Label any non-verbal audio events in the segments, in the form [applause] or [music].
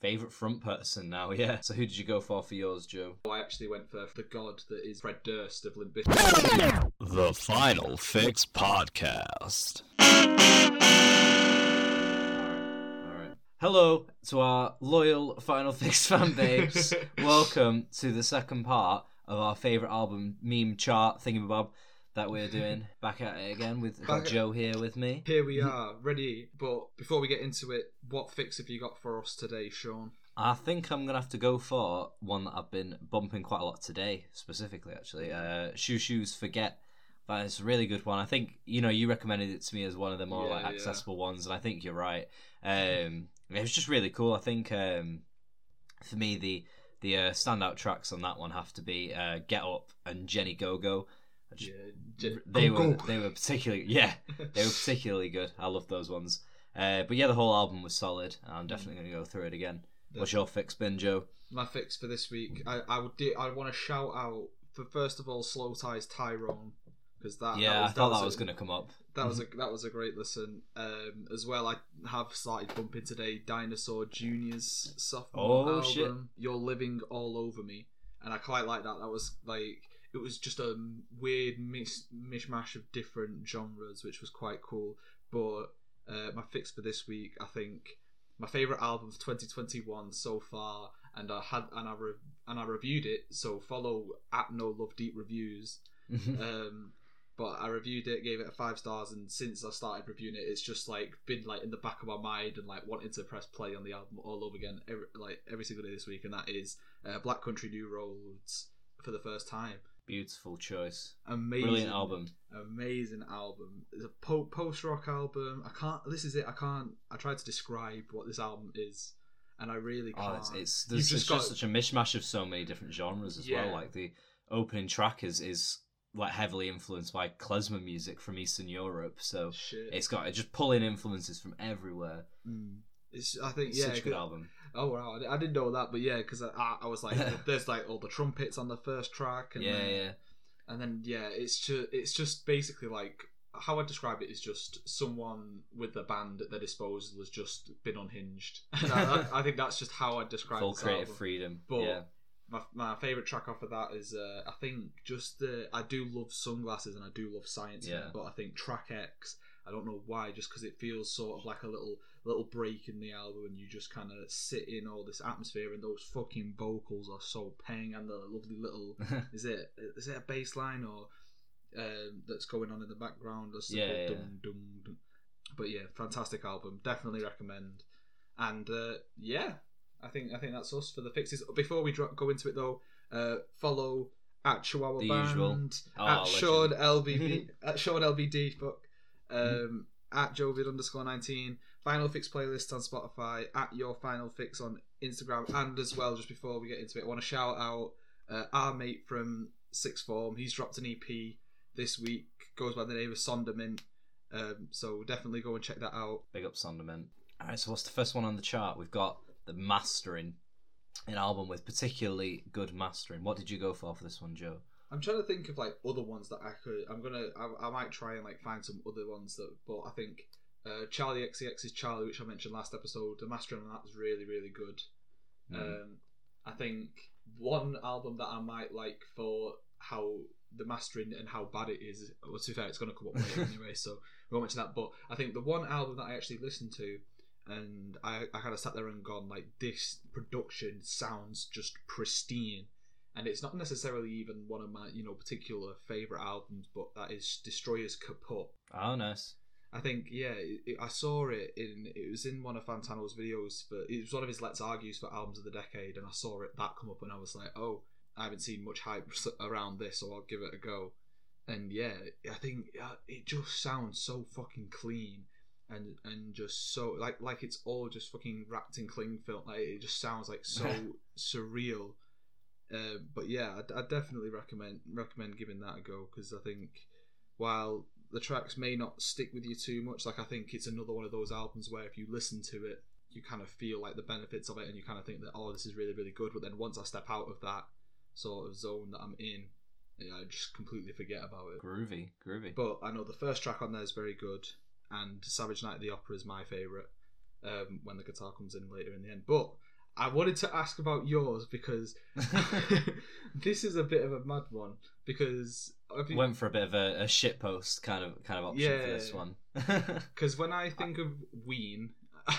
Favorite front person now, [laughs] yeah. So who did you go for for yours, Joe? Oh, I actually went for the god that is Fred Durst of Limp Bizkit. The Final Fix Podcast. All right. Hello to our loyal Final Fix [laughs] fan babes. [laughs] Welcome to the second part of our favorite album meme chart thingamabob that we're doing. [laughs] Back at it again with Back at- Joe here with me. Here we [laughs] are, ready. But before we get into it, what fix have you got for us today, Shaun? I think I'm gonna have to go for one that I've been bumping quite a lot today, specifically actually. Uh, Xiu Xiu Forget. That is a really good one. I think you know you recommended it to me as one of the more Yeah, like yeah. accessible ones, and I think you're right. Um, it was just really cool. I think um, for me the the uh, standout tracks on that one have to be uh, Get Up and Jenny Go Go. Yeah, They were go. they were particularly yeah they were particularly good. I love those ones. Uh, but yeah, the whole album was solid. I'm definitely going to go through it again. What's your fix, Ben Joe? My fix for this week, I I would do, I want to shout out for first of all Slowthai's Tyron because that yeah, that was, I thought that a- was going to come up. That was a [laughs] that was a great listen. Um, as well, I have started bumping today Dinosaur Junior's sophomore Oh, album. shit. You're living all over me, and I quite like that. That was like it was just a weird mis- mishmash of different genres, which was quite cool. But uh, my fix for this week, I think my favorite album of 2021 so far, and I had and I re- and I reviewed it. So follow at No Love Deep Reviews um, but I reviewed it, gave it a five stars, and since I started reviewing it, it's just like been like in the back of my mind and like wanting to press play on the album all over again, every, like every single day this week, and that is uh, Black Country New Road's for the first time. Beautiful choice. Amazing, Brilliant album. amazing album. It's a po- post rock album. I can't. This is it. I can't. I tried to describe what this album is, and I really can't. Oh, it's, it's there's just it's got- just such a mishmash of so many different genres as Yeah. well. Like the opening track is is like heavily influenced by klezmer music from Eastern Europe, so Shit. it's got it's just pulling influences from everywhere. Mm. It's. I think It's yeah. such a good album. Oh wow, I I didn't know that, but yeah, because I, I, was like, [laughs] there's like all the trumpets on the first track, and Yeah, then, yeah. and then yeah, it's just it's just basically like how I describe it is just someone with the band at their disposal has just been unhinged. [laughs] I, I think that's just how I describe Full creative album. freedom. But yeah. my, my favorite track off of that is uh, I think just the I do love sunglasses and I do love science, Yeah. but I think track X I don't know why just because it feels sort of like a little little break in the album and you just kind of sit in all this atmosphere and those fucking vocals are so pang and the lovely little [laughs] is it is it a bass line or um, that's going on in the background or Yeah, yeah. dum, dum, dum. but yeah fantastic album definitely recommend and uh, yeah I think I think that's us for the fixes. Before we dro- go into it though, uh, follow at Chihuahua The Band, usual. Oh, at. Shaun LBD, [laughs] at Shaun LBD, fuck, um, at Jovid underscore nineteen. Final Fix playlist on Spotify. At Your Final Fix on Instagram, and as well, just before we get into it, I want to shout out uh, our mate from Sixth Form. He's dropped an EP this week. Goes by the name of Sondermint. Um, so definitely go and check that out. Big up Sonderman. All right, so what's the first one on the chart? We've got the mastering, an album with particularly good mastering. What did you go for for this one, Joe? I'm trying to think of like other ones that I could. I'm gonna. I, I might try and like find some other ones that. But I think uh, Charli XCX's Charli, which I mentioned last episode, the mastering on that was really really good. Mm. Um, I think one album that I might like for how the mastering and how bad it is. Well, to be fair, it's going to come up later [laughs] anyway, so we won't mention that. But I think the one album that I actually listened to, and I, I kind of sat there and gone like, this production sounds just pristine, and it's not necessarily even one of my you know particular favorite albums, but that is Destroyer's Kaputt. Oh, nice. I think yeah, it, it- I saw it in it was in one of Fantano's videos for it was one of his Let's Argues for albums of the decade, and I saw it that come up, and I was like, oh, I haven't seen much hype around this, so I'll give it a go. And yeah, I think uh, it just sounds so fucking clean, and and just so like like it's all just fucking wrapped in cling film. Like it just sounds like so [laughs] surreal. Uh, but yeah, I, I definitely recommend recommend giving that a go because I think while the tracks may not stick with you too much, like I think it's another one of those albums where if you listen to it, you kind of feel like the benefits of it, and you kind of think that oh, this is really really good. But then once I step out of that sort of zone that I'm in, I just completely forget about it. Groovy, groovy. But I know the first track on there is very good, and Savage Night at the Opera is my favourite um, when the guitar comes in later in the end. But I wanted to ask about yours because [laughs] [laughs] this is a bit of a mad one because been- Went for a bit of a, a shit post kind of kind of option for this one. [laughs] Because when I think of Ween,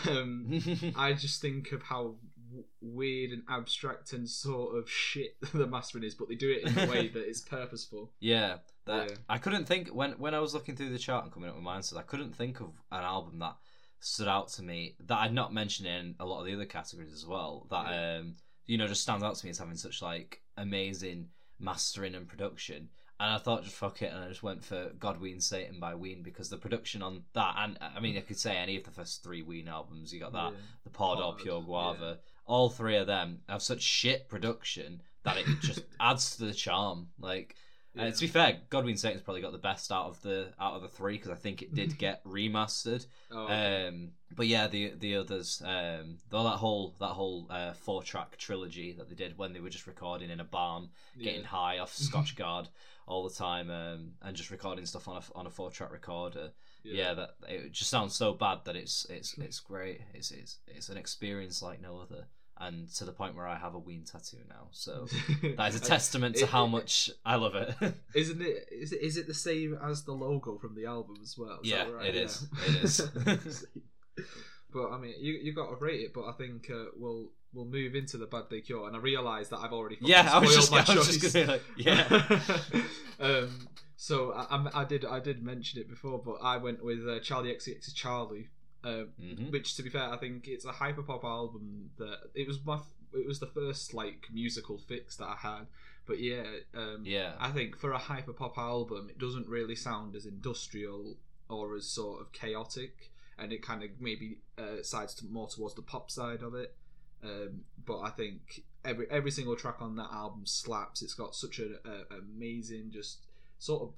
um, I just think of how w- weird and abstract and sort of shit the mastering is, but they do it in a way that is purposeful. yeah, that Yeah. I couldn't think when when I was looking through the chart and coming up with my answers. I couldn't think of an album that stood out to me that I'd not mentioned in a lot of the other categories as well. That um, you know just stands out to me as having such like amazing mastering and production. And I thought just fuck it, and I just went for God Ween Satan by Ween because the production on that, and I mean, I could say any of the first three Ween albums. You got that, Yeah. the Pod or Pure Guava. yeah. All three of them have such shit production that it just [laughs] adds to the charm. Like, uh, to be fair, God Ween Satan's probably got the best out of the out of the three because I think it did [laughs] get remastered. Oh, Um, but yeah, the the others, um, though that whole that whole uh, four track trilogy that they did when they were just recording in a barn, getting high off [laughs] Scotchgard all the time, um, and just recording stuff on a on a four track recorder. Yeah. that it just sounds so bad that it's it's [laughs] it's great. It's it's it's an experience like no other, and to the point where I have a Ween tattoo now. So [laughs] that is a testament to It- how much I love it. [laughs] Isn't it? Is it? Is it the same as the logo from the album as well? Is Yeah, right? it is. It is. [laughs] but I mean, you you got to rate it. But I think uh, we'll we'll move into the bad day cure, and I realise that I've already yeah, I was just, my I was just gonna like, yeah. um. So I, I did I did mention it before, but I went with uh, Charli XCX's Charli. Um, Mhm. which to be fair i think it's a hyperpop album that it was my it was the first like musical fix that i had but yeah um Yeah. i think for a hyperpop album it doesn't really sound as industrial or as sort of chaotic and it kind of maybe uh, sides to more towards the pop side of it um but i think every every single track on that album slaps it's got such an a, amazing just sort of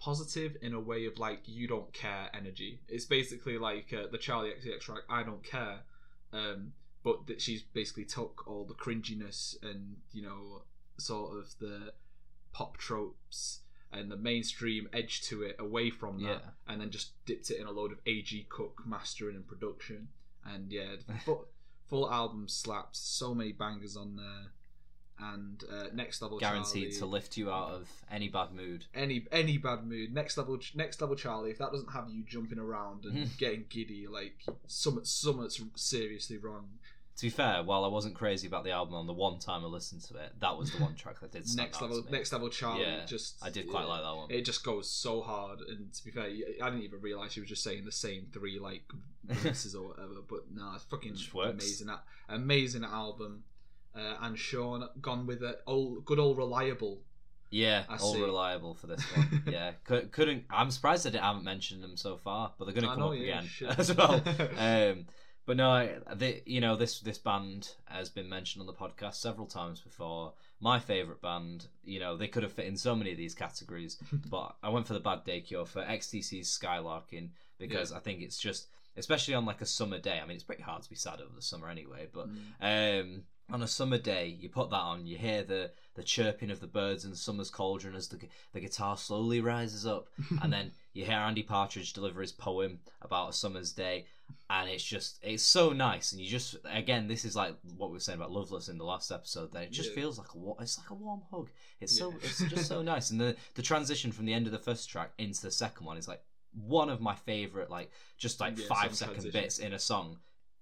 positive in a way of like you don't care energy. It's basically like uh, the Charli XCX track I don't care, um, but that she's basically took all the cringiness and you know sort of the pop tropes and the mainstream edge to it away from that, Yeah. and then just dipped it in a load of A. G. Cook mastering and production. And yeah, [laughs] full, full album slaps. So many bangers on there. And uh, next level Guaranteed Charli to lift you out of any bad mood. any any bad mood. Next level, next level, Charli. If that doesn't have you jumping around and [laughs] getting giddy, like some something's seriously wrong. To be fair, while I wasn't crazy about the album on the one time I listened to it, that was the one track that did [laughs] Next level, next level, Charli. Yeah, just I did quite yeah, like that one. It just goes so hard, and to be fair, I didn't even realize she was just saying the same three like verses or whatever. But no, it's fucking amazing. Amazing album. Uh, and Shaun gone with a old, good old reliable. Yeah, I all see. reliable for this one. [laughs] yeah, Could, couldn't. I'm surprised I, haven't mentioned them so far, but they're going to come know, up yeah, again [laughs] as well. [laughs] um, but no, I, the, you know this this band has been mentioned on the podcast several times before. My favorite band, you know, they could have fit in so many of these categories, but I went for the Bad Day Cure for XTC's Skylarking because I think it's just, especially on like a summer day. I mean, it's pretty hard to be sad over the summer anyway, but Mm. um, on a summer day, you put that on, you hear the, the chirping of the birds in summer's cauldron as the, the guitar slowly rises up, [laughs] and then you hear Andy Partridge deliver his poem about a summer's day, and it's just, it's so nice. And you just, again, this is like what we were saying about Loveless in the last episode, that it just Yeah. feels like a, it's like a warm hug. It's so, Yeah. it's just so [laughs] nice. And the, the transition from the end of the first track into the second one is like one of my favorite, like, just like Yeah, five second transition. bits in a song.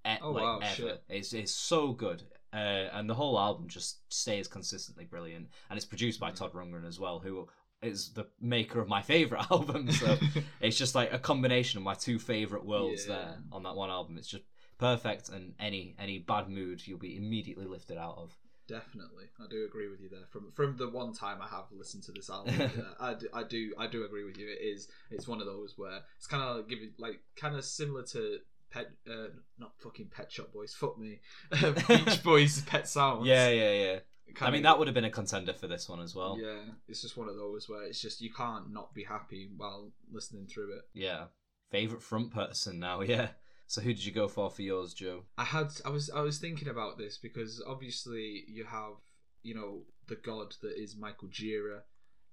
e- Oh, like wow, ever. shit. It's it's so good, uh, and the whole album just stays consistently brilliant. And it's produced by Mm. Todd Rundgren as well, who is the maker of my favorite [laughs] album. So [laughs] it's just like a combination of my two favorite worlds Yeah. there on that one album. It's just perfect, and any any bad mood you'll be immediately lifted out of. Definitely, I do agree with you there. From from the one time I have listened to this album, [laughs] yeah, I, do, I do I do agree with you. It is it's one of those where it's kind of like giving like kind of similar to Pet, uh, not fucking Pet Shop Boys, fuck me, [laughs] [laughs] Beach Boys, Pet Sounds. Yeah, yeah, yeah. I Kinda- mean, that would have been a contender for this one as well. Yeah, it's just one of those where it's just you can't not be happy while listening through it. Yeah. Favorite front person now, [laughs] yeah. So who did you go for for yours, Joe? I had I was I was thinking about this because obviously you have you know the god that is Michael Gira.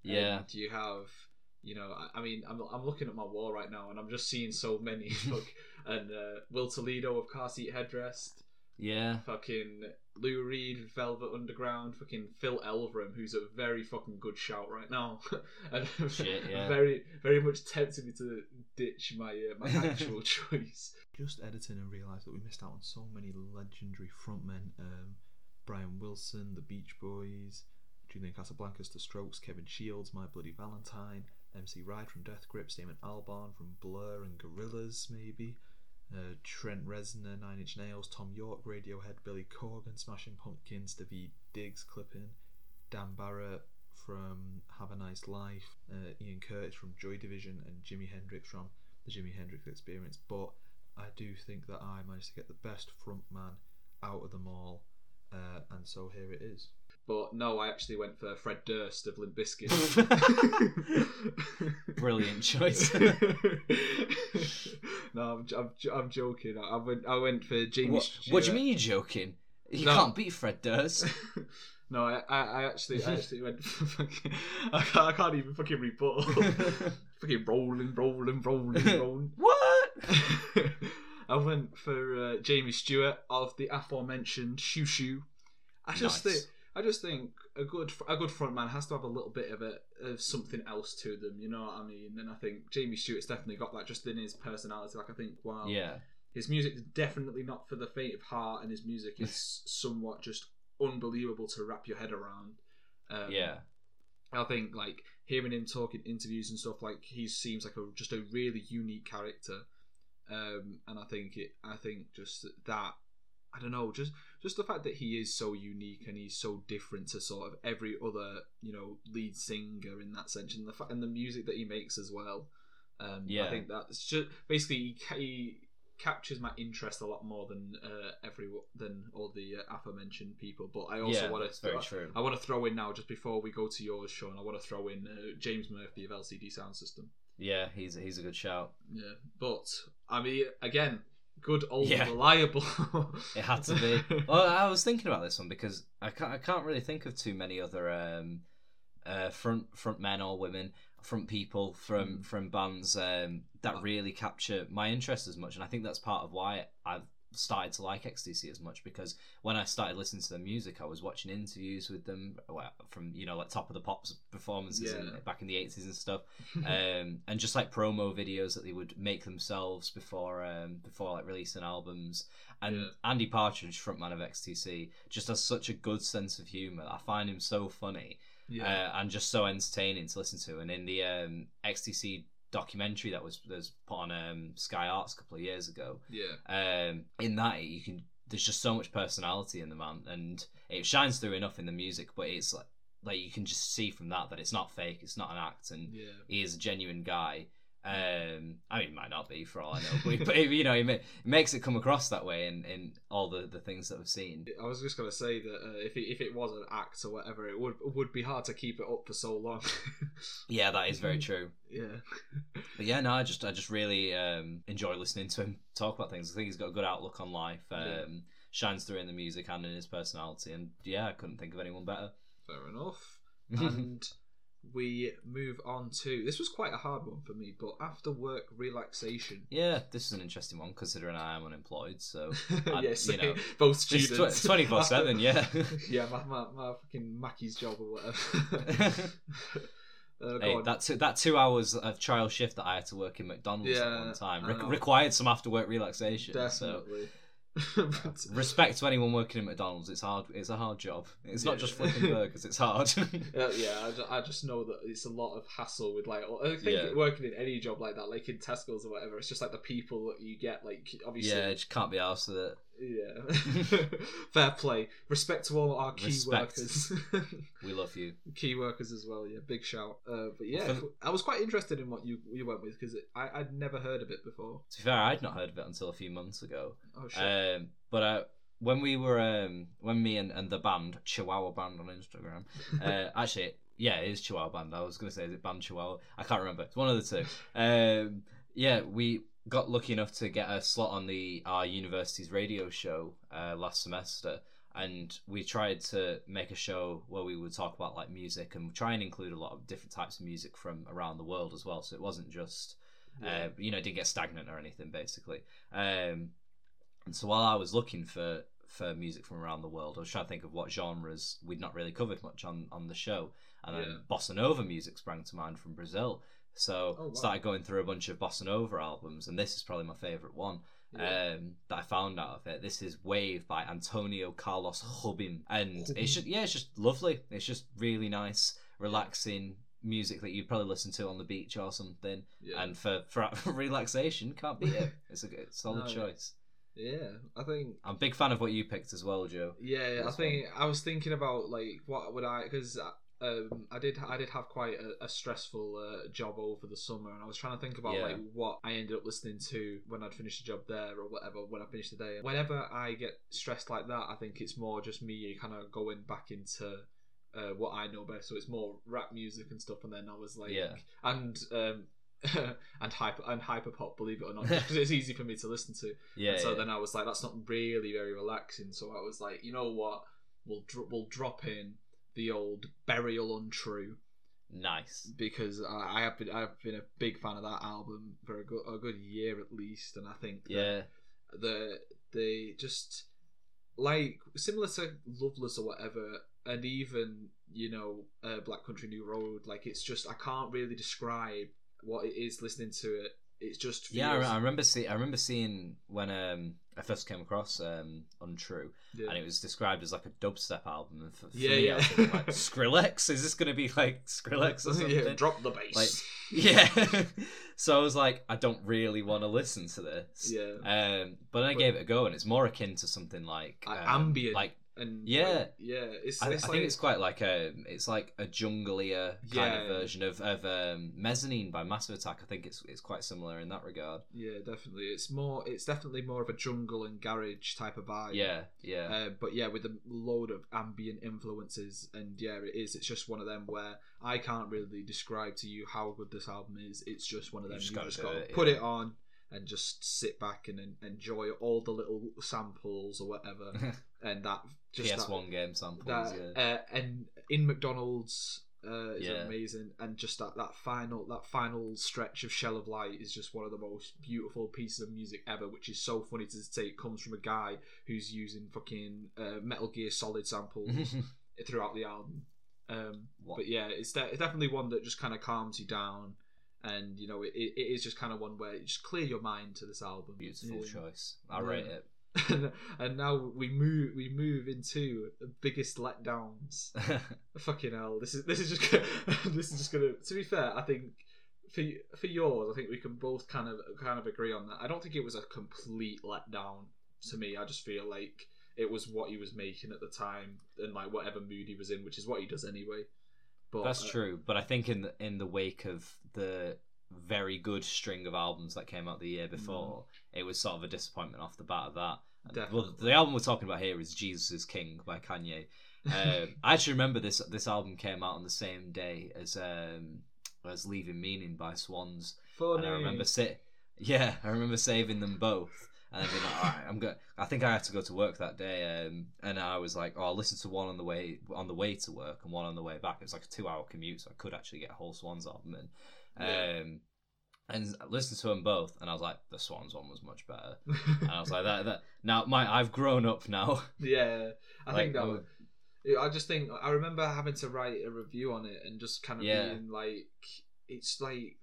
Yeah. You have you know I, I mean I'm I'm looking at my wall right now and I'm just seeing so many. [laughs] Look, and uh, Will Toledo of Car Seat Headrest. Yeah. fucking Lou Reed, Velvet Underground, fucking Phil Elverum, who's a very fucking good shout right now, [laughs] and Shit, [laughs] yeah. very very much tempted me to ditch my uh, my actual choice. Just editing and realised that we missed out on so many legendary frontmen. Um, Brian Wilson, The Beach Boys, Julian Casablancas, The Strokes, Kevin Shields, My Bloody Valentine, MC Ride from Death Grips, Damon Albarn from Blur and Gorillaz, maybe. Uh, Trent Reznor, Nine Inch Nails, Thom Yorke, Radiohead, Billy Corgan, Smashing Pumpkins, Daveed Diggs, Clipping, Dan Barrett from Have a Nice Life, uh, Ian Curtis from Joy Division, and Jimi Hendrix from the Jimi Hendrix Experience. But I do think that I managed to get the best frontman out of them all, uh, and so here it is. But no, I actually went for Fred Durst of Limp Bizkit. [laughs] Brilliant choice. [laughs] no, I'm, I'm, I'm joking. I went I went for James. What, what do you mean you're joking? You No. can't beat Fred Durst. [laughs] no, I, I, I actually, I actually went. For fucking, I, can't, I can't even fucking rebuttal. fucking rolling, rolling, rolling, rolling. what? I went for uh, Jamie Stewart of the aforementioned Xiu Xiu. I just Nice. think, I just think a good a good frontman has to have a little bit of a of something else to them. You know what I mean? And I think Jamie Stewart's definitely got that just in his personality. Like I think, wow, Yeah. his music is definitely not for the faint of heart, and his music is [laughs] somewhat just unbelievable to wrap your head around. Um, Yeah. I think like hearing him talk in interviews and stuff, like he seems like a just a really unique character, um, and I think it. I think just that. I don't know, just just the fact that he is so unique and he's so different to sort of every other you know lead singer in that sense, and the fa- and the music that he makes as well. Um, Yeah. I think that's just basically he, ca- he captures my interest a lot more than uh, every than all the uh, aforementioned people. But I also yeah, want to very true. I want to throw in now, just before we go to yours, Shaun. I want to throw in uh, James Murphy of LCD Soundsystem. Yeah, he's he's a good shout. Yeah, but I mean, again, good old Yeah. reliable. [laughs] It had to be. well, I was thinking about this one because I can't I can't really think of too many other um, uh, front front men or women, front people from Mm. from bands um, that really capture my interest as much, and I think that's part of why I've started to like XTC as much because when I started listening to their music, I was watching interviews with them well, from you know like Top of the Pops performances in, back in the eighties and stuff, [laughs] um, and just like promo videos that they would make themselves before um, before like releasing albums. And Yeah. Andy Partridge, frontman of XTC, just has such a good sense of humor. I find him so funny yeah, uh, and just so entertaining to listen to. And in the um, XTC documentary that was that was put on um, Sky Arts a couple of years ago, yeah, um, in that you can there's just so much personality in the man, and it shines through enough in the music. But it's like like you can just see from that that it's not fake, it's not an act, and yeah. he is a genuine guy. Um, I mean, it might not be for all I know, but, but you know, it, ma- makes it come across that way in, in all the, the things that I've seen. I was just gonna say that uh, if it, if it was an act or whatever, it would would be hard to keep it up for so long. [laughs] Yeah, that is very true. yeah, But yeah, no, I just I just really um, enjoy listening to him talk about things. I think he's got a good outlook on life. Um, Yeah. Shines through in the music and in his personality, and yeah, I couldn't think of anyone better. fair enough. [laughs] and we move on to this was quite a hard one for me, but after work relaxation. yeah, this is an interesting one considering I am unemployed. So [laughs] yes, you know, [laughs] both students. twenty four seven. [laughs] Yeah. yeah, my, my, my fucking Mackie's job or whatever. uh, Hey, that two, that two hours of trial shift that I had to work in McDonald's at one time re- required some after work relaxation. So Definitely. But- [laughs] respect to anyone working in McDonald's. It's hard. It's a hard job. It's not just flipping burgers. It's hard. [laughs] [laughs] Uh, yeah, I just, I just know that it's a lot of hassle with like I think Yeah. working in any job like that, like in Tesco's or whatever, it's just like the people that you get. Like obviously, yeah, it just can't be asked with it. Yeah. [laughs] Fair play, respect to all our key Respect. workers, [laughs] We love you. key workers as well. Yeah, big shout. Uh, but yeah, I was quite interested in what you you went with because I I'd never heard of it before. To be fair, I'd not heard of it until a few months ago. Oh shit. Um, but uh, when we were, um, when me and, and the band Chihuahua Band on Instagram, [laughs] uh, actually, yeah, it is Chihuahua Band. I was going to say is it Band Chihuahua? I can't remember. It's one of the two. Um, yeah, we got lucky enough to get a slot on the our university's radio show uh, last semester. And we tried to make a show where we would talk about like music and try and include a lot of different types of music from around the world as well. So it wasn't just Yeah. uh, you know, it didn't get stagnant or anything, basically. Um, and so while I was looking for for music from around the world. I was trying to think of what genres we'd not really covered much on on the show, and then Yeah. bossa nova music sprang to mind from Brazil. So Oh, wow. started going through a bunch of bossa nova albums, and this is probably my favorite one Yeah. um, that I found out of it. This is Wave by Antonio Carlos Jobim, and it's just yeah, it's just lovely. It's just really nice, relaxing music that you'd probably listen to on the beach or something. yeah. And for for [laughs] relaxation, can't beat it. [laughs] It's a good, solid No, choice. yeah, I think I'm a big fan of what you picked as well, Joe. Yeah, I think I was thinking about like what would I because um, I did I did have quite a, a stressful uh, job over the summer, and I was trying to think about Yeah. like what I ended up listening to when I'd finished the job there or whatever when I finished the day. Whenever I get stressed like that, I think it's more just me kind of going back into. Uh, what I know best, so it's more rap music and stuff, and then I was like, Yeah. and um, [laughs] and hyper and hyper pop, believe it or not, [laughs] because it's easy for me to listen to. Yeah. And so yeah. then I was like, that's not really very relaxing. So I was like, you know what? We'll dro- we'll drop in the old burial untrue nice. because I, I have been I've been a big fan of that album for a good a good year at least, and I think that Yeah. the they just like similar to Loveless or whatever, and even you know uh, Black Country New Road. Like it's just I can't really describe what it is listening to it. It's just feels, Yeah, I, I remember see I remember seeing when um, I first came across um, Untrue, yeah. and it was described as like a dubstep album. And for, for Yeah, me, yeah. Like [laughs] Skrillex. Is this going to be like Skrillex or [laughs] something? yeah, drop the bass. Like, Yeah. [laughs] so I was like, I don't really want to listen to this. yeah. Um, but I But- gave it a go, and it's more akin to something like Like um, ambient. Like and Yeah. like, yeah, it's, I, I it's think it's quite like a it's like a junglier kind of version of of um, Mezzanine by Massive Attack. I think it's it's quite similar in that regard. yeah, definitely. It's more, it's definitely more of a jungle and garage type of vibe. Yeah, yeah, Uh, but yeah, with a load of ambient influences, and yeah, it is. It's just one of them where I can't really describe to you how good this album is. It's just one of You them. just You just got to put yeah. it on and just sit back and en- enjoy all the little samples or whatever, [laughs] and that just that- PS One game samples. that yeah. uh, and in McDonald's uh, is Yeah. amazing, and just that that final that final stretch of Shell of Light is just one of the most beautiful pieces of music ever. Which is so funny to say it comes from a guy who's using fucking uh, Metal Gear Solid samples [laughs] throughout the album. Um, but yeah, it's, de- it's definitely one that just kind of calms you down, and you know it, it is just kind of one where you just clear your mind to this album. Beautiful choice. I Yeah. rate it. [laughs] and now we move we move into the biggest letdowns. [laughs] Fucking hell! This is this is just gonna, [laughs] this is just gonna. To be fair, I think for for yours, I think we can both kind of kind of agree on that. I don't think it was a complete letdown to me. I just feel like it was what he was making at the time and like whatever mood he was in, which is what he does anyway. But That's uh, true, but I think in the, in the wake of the very good string of albums that came out the year before, it was sort of a disappointment off the bat of that. Well, the album we're talking about here is "Jesus is King" by Kanye. [laughs] Um, I actually remember this. This album came out on the same day as um, as "Leaving Meaning" by Swans, Funny. and I remember sa- yeah, I remember saving them both. And being like, all right, I'm going. I think I had to go to work that day, um, and I was like, oh, I'll listen to one on the way on the way to work and one on the way back. It was like a two-hour commute, so I could actually get a whole Swans album in. Yeah. Um, and listened to them both, and I was like, the Swans one was much better. [laughs] And I was like, that that now my I've grown up now. [laughs] yeah, I Like, think that. Would- I just think I remember having to write a review on it and just kind of Yeah. being like, it's like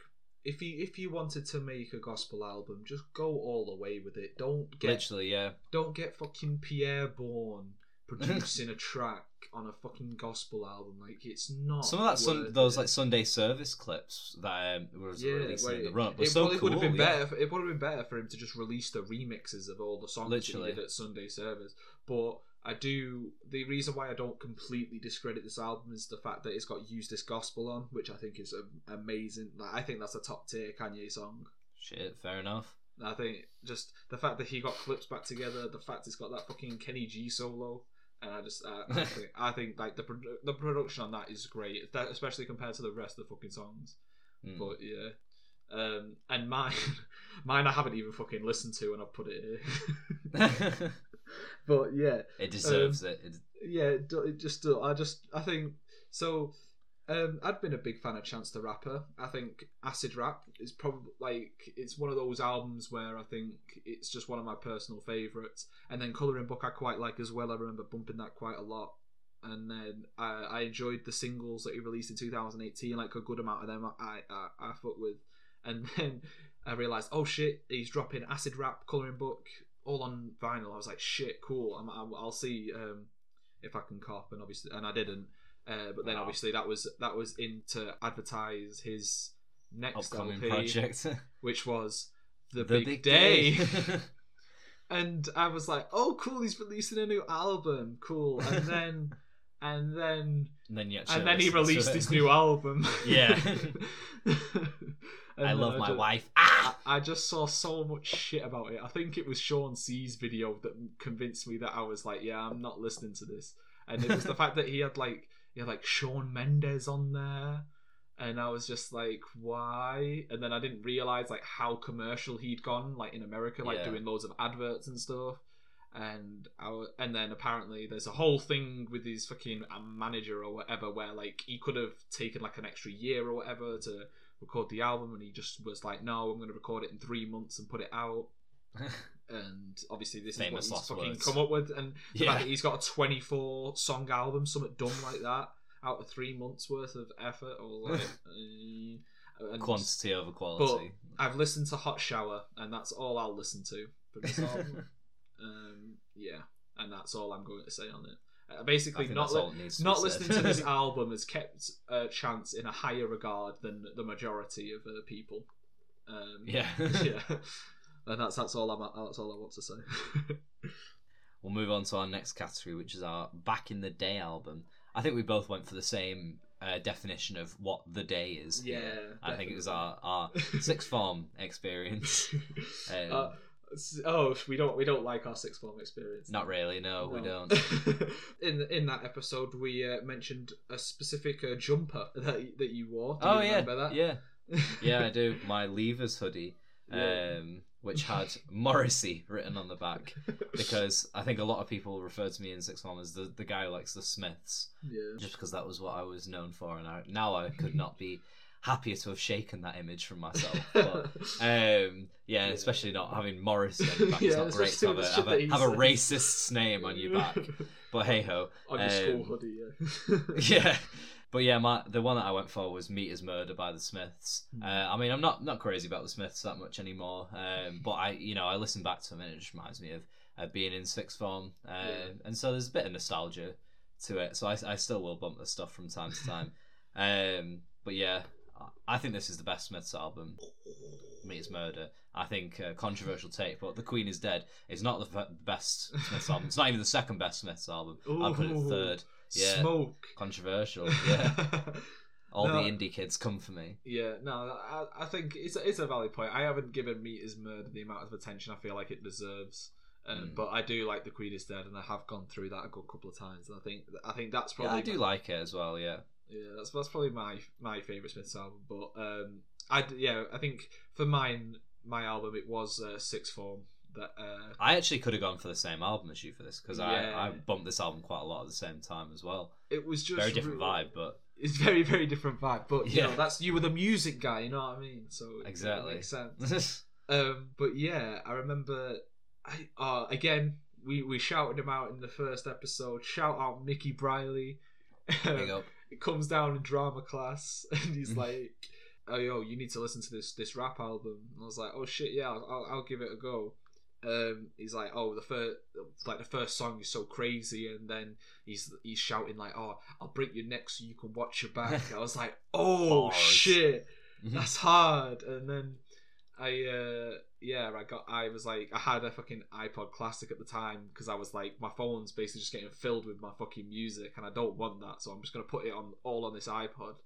if you if you wanted to make a gospel album, just go all the way with it. Don't get Literally, yeah. don't get fucking Pi'erre Bourne producing a track on a fucking gospel album. Like it's not Some of that sun, those like Sunday service Clipse that um, was released where in the run, It, so probably cool. would have been yeah. better. For, it would have been better for him to just release the remixes of all the songs Literally. that he did at Sunday service. But I do. The reason why I don't completely discredit this album is the fact that it's got "Use This Gospel" on, which I think is amazing. Like I think that's a top tier Kanye song. Shit, fair enough. I think just the fact that he got clips back together, the fact it's got that fucking Kenny G solo, and I just I, I [laughs] think I think like the produ- the production on that is great, that, especially compared to the rest of the fucking songs. Mm. But yeah. Um, and mine, [laughs] mine I haven't even fucking listened to, and I've put it here. [laughs] but yeah, it deserves Um, it. yeah, it, it just I just I think so. Um, I've been a big fan of Chance the Rapper. I think Acid Rap is probably like it's one of those albums where I think it's just one of my personal favourites. And then Colouring Book I quite like as well. I remember bumping that quite a lot. And then I, I enjoyed the singles that he released in 2018. Like a good amount of them I I, I fuck with. And [laughs] then I realised, oh shit, he's dropping Acid Rap, Colouring Book, all on vinyl. I was like, shit, cool. I'm, I'll, I'll see um, if I can cop. And obviously, and I didn't. Uh, but then Wow. obviously that was that was in to advertise his next Upcoming LP, project. [laughs] which was the, The big, day. [laughs] and I was like, "Oh, cool! He's releasing a new album. Cool!" And [laughs] then, and then, and then, actually and then he released his new album. Yeah. I love my ju- wife. Ah! I I just saw so much shit about it. I think it was Shawn Cee's video that convinced me that I was like, yeah, I'm not listening to this. And it was the fact that he had like he had like Shawn Mendes on there, and I was just like, why? And then I didn't realize like how commercial he'd gone, like in America, like Yeah. doing loads of adverts and stuff. And I wa- and then apparently there's a whole thing with his fucking uh, manager or whatever where like he could have taken like an extra year or whatever to record the album and he just was like no i'm going to record it in three months and put it out [laughs] and obviously this Famous is what he's fucking words. come up with and the Yeah. fact that he's got a 24 song album something done like that out of three months worth of effort or like [laughs] uh, Quantity over quality. i've listened to hot shower and that's all i'll listen to for this [laughs] album um, yeah and that's all i'm going to say on it uh, basically not li- all it to not listening to this [laughs] album has kept uh, Chance in a higher regard than the majority of uh, people. Um, Yeah. yeah, and that's that's all I'm that's all I want to say. [laughs] We'll move on to our next category, which is our Back in the Day album. I think we both went for the same uh, definition of what the day is. Yeah, I think it was our, our [laughs] sixth form experience. [laughs] Um, Uh, oh, we don't we don't like our sixth form experience. Not really, no, we don't. in in that episode, we uh, mentioned a specific uh, jumper that that you wore. Do oh you yeah, remember that? yeah, yeah, I do. My Levers hoodie, Yeah. um, which had Morrissey written on the back, because I think a lot of people refer to me in sixth form as the the guy who likes the Smiths, yeah. just because that was what I was known for, and I, now I could not be happier to have shaken that image from myself. But, [laughs] um, yeah, Yeah. especially not having Morrissey on your back. It's Yeah, not great to have a, have a, have a racist's name on your back. [laughs] But hey ho. on your school Um, hoodie, yeah. [laughs] yeah. But yeah, my the one that I went for was Meat Is Murder by the Smiths. Hmm. Uh, I mean, I'm not not crazy about the Smiths that much anymore, um, but I you know I listen back to them and it just reminds me of uh, being in sixth form, uh, Yeah. and so there's a bit of nostalgia to it. So I, I still will bump the stuff from time to time. [laughs] um, but yeah, I- I think this is the best Smiths album. Meat Is Murder. I think uh, controversial take, but The Queen Is Dead is not the f- best Smiths album. It's not even the second best Smiths album. I'll put it Ooh, third. Yeah. Smoke. Controversial, [laughs] yeah. [laughs] All No. the indie kids come for me. Yeah, no, I, I think it's a, it's a valid point. I haven't given Meat is Murder the amount of attention I feel like it deserves, um, Mm. but I do like The Queen is Dead, and I have gone through that a good couple of times. And I think I think that's Yeah, probably I do like it as well. Yeah, yeah, that's that's probably my my favorite Smiths album. But um, I yeah, I think for mine my album it was uh, Sixth Form that uh, I actually could have gone for the same album as you for this because Yeah. I I bumped this album quite a lot at the same time as well. it was just Very different re- vibe, but It's very very different vibe, but you Yeah. know that's you were the music guy, you know what I mean? So Exactly. makes sense. [laughs] Um, but yeah, I remember. I uh, again we we shouted him out in the first episode. Shout out Mickey Briley. It [laughs] comes down in drama class, [laughs] and he's like, "Oh yo, you need to listen to this this rap album." And I was like, "Oh shit, yeah, I'll, I'll, I'll give it a go." Um, he's like, "Oh, the first like the first song is so crazy," and then he's he's shouting like, "Oh, I'll break your neck so you can watch your back." [laughs] I was like, "Oh Bars. shit." Mhm. that's hard and then i uh yeah i got i was like i had a fucking ipod classic at the time because i was like my phone's basically just getting filled with my fucking music and i don't want that so i'm just going to put it on all on this ipod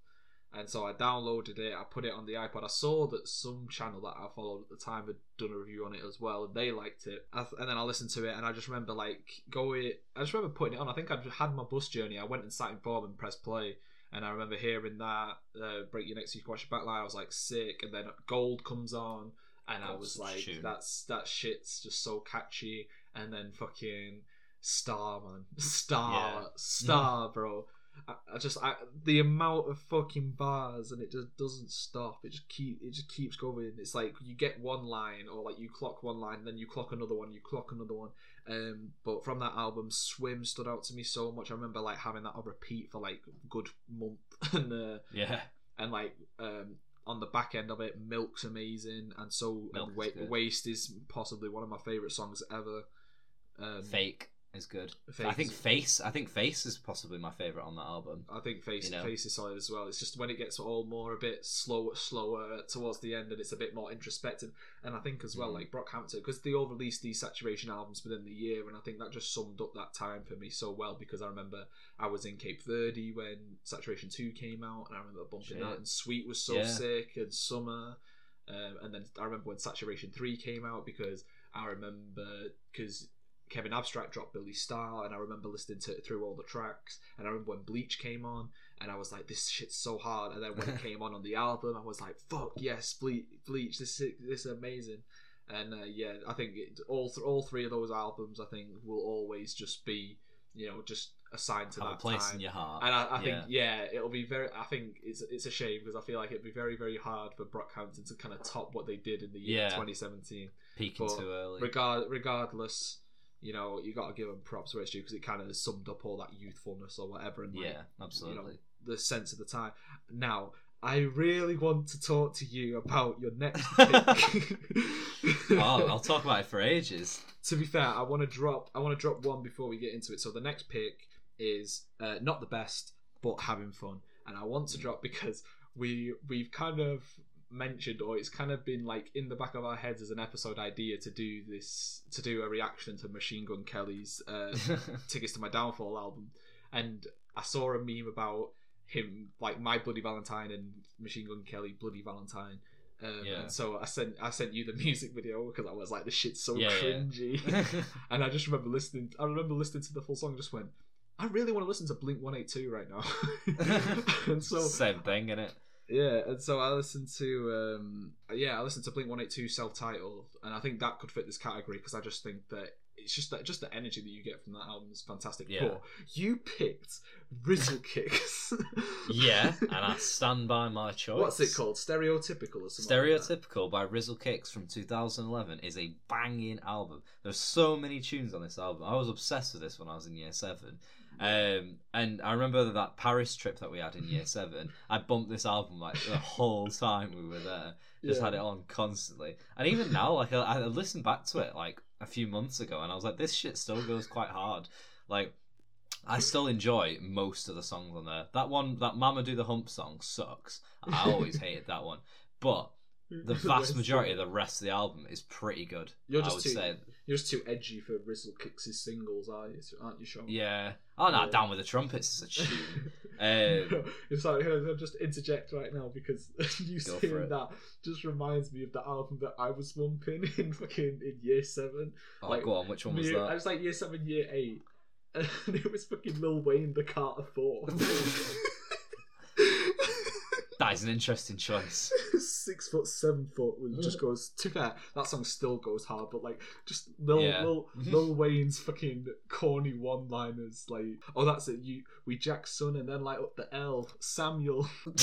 and so i downloaded it i put it on the ipod i saw that some channel that i followed at the time had done a review on it as well and they liked it th- and then i listened to it and i just remember like going i just remember putting it on i think i had my bus journey i went and sat in form and pressed play and I remember hearing that uh, "Break Your Neck So You Can Watch Your Back" line. I was like sick, and then Gold comes on, and I was like, tune. "That's that shit's just so catchy." And then fucking Star, man, [laughs] Star, Yeah. Star, bro. I, I just I, the amount of fucking bars and it just doesn't stop. It just keep it just keeps going. It's like you get one line or like you clock one line, then you clock another one, you clock another one. Um, but from that album, Swim stood out to me so much. I remember like having that on repeat for like a good month, [laughs] and uh, Yeah. and like um on the back end of it, Milk's amazing, and so Milk and Wa-. Waste is possibly one of my favorite songs ever. Um, Fake is good. Fake I think is- Face. I think Face is possibly my favorite on that album. I think face You know? face is solid as well. It's just when it gets all more a bit slower, slower towards the end, and it's a bit more introspective. And I think as well, Mhm. like Brockhampton, because they all released these saturation albums within the year, and I think that just summed up that time for me so well. Because I remember I was in Cape Verde when Saturation Two came out, and I remember bumping Shit. that. And Sweet was so Yeah. sick, and Summer. Um, and then I remember when Saturation Three came out because I remember because Kevin Abstract dropped Billy Star, and I remember listening to it through all the tracks. And I remember when Bleach came on, and I was like, "This shit's so hard." And then when it [laughs] came on on the album, I was like, "Fuck yes, Bleach! Bleach! This is this is amazing." And uh, yeah, I think it, all th- all three of those albums, I think, will always just be, you know, just assigned to Have a that place time. in your heart. And I, I think Yeah. yeah, it'll be very. I think it's it's a shame because I feel like it'd be very very hard for Brockhampton to kind of top what they did in the year Yeah. 2017. Peaking but too early. Regard regardless, you know you got to give them props where it's due because it kind of summed up all that youthfulness or whatever and like, yeah, absolutely. the sense of the time. Now I really want to talk to you about your next [laughs] pick. [laughs] oh, I'll talk about it for ages. to be fair, I want to drop. I want to drop one before we get into it. So the next pick is uh, not the best, but having fun, and I want to drop because we we've kind of mentioned, or it's kind of been like in the back of our heads as an episode idea to do this, to do a reaction to Machine Gun Kelly's uh, [laughs] Tickets to My Downfall album, and I saw a meme about him like My Bloody Valentine and Machine Gun Kelly Bloody Valentine. Um, Yeah. And so I sent I sent you the [laughs] music video because I was like, this shit's so Yeah, yeah. cringy. [laughs] and I just remember listening. I remember listening to the full song. Just went, I really want to listen to Blink One Eight Two right now. and so Same thing, innit? Yeah, and so I listened to um yeah I listened to Blink One Eight Two self titled, and I think that could fit this category because I just think that it's just that just the energy that you get from that album is fantastic. Yeah. But you picked Rizzle Kicks. [laughs] Yeah, and I stand by my choice. What's it called? Stereotypical or something? like? Stereotypical by Rizzle Kicks from 2011 is a banging album. There's so many tunes on this album. I was obsessed with this when I was in year seven. Um, and I remember that Paris trip that we had in year seven. I bumped this album like the whole time we were there. Just Yeah. had it on constantly. And even now, like I, I listened back to it like a few months ago, and I was like, this shit still goes quite hard. Like I still enjoy most of the songs on there. That one, that Mama Do the Hump song sucks. I always [laughs] hated that one. But the [laughs] vast majority of the rest of the album is pretty good. You're I just would too say. you're just too edgy for Rizzle Kicks' his singles, are you? Aren't you, Shaun? Yeah. Oh no, Yeah. Down with the Trumpets is a [laughs] tune. Um, sorry, I'll just interject right now because [laughs] you saying that just reminds me of the album that I was bumping in fucking in year seven. oh, Like, go on. Which one was Me- I was like year seven, year eight, and it was fucking Lil Wayne, the Carter Four. That is an interesting choice. [laughs] Six foot, seven foot, which just mm. goes. To be fair, that song still goes hard, but like just Lil Yeah. Lil, [laughs] Lil Wayne's fucking corny one-liners, like oh that's it, you we Jack Son, and then like up the L Samuel. [laughs]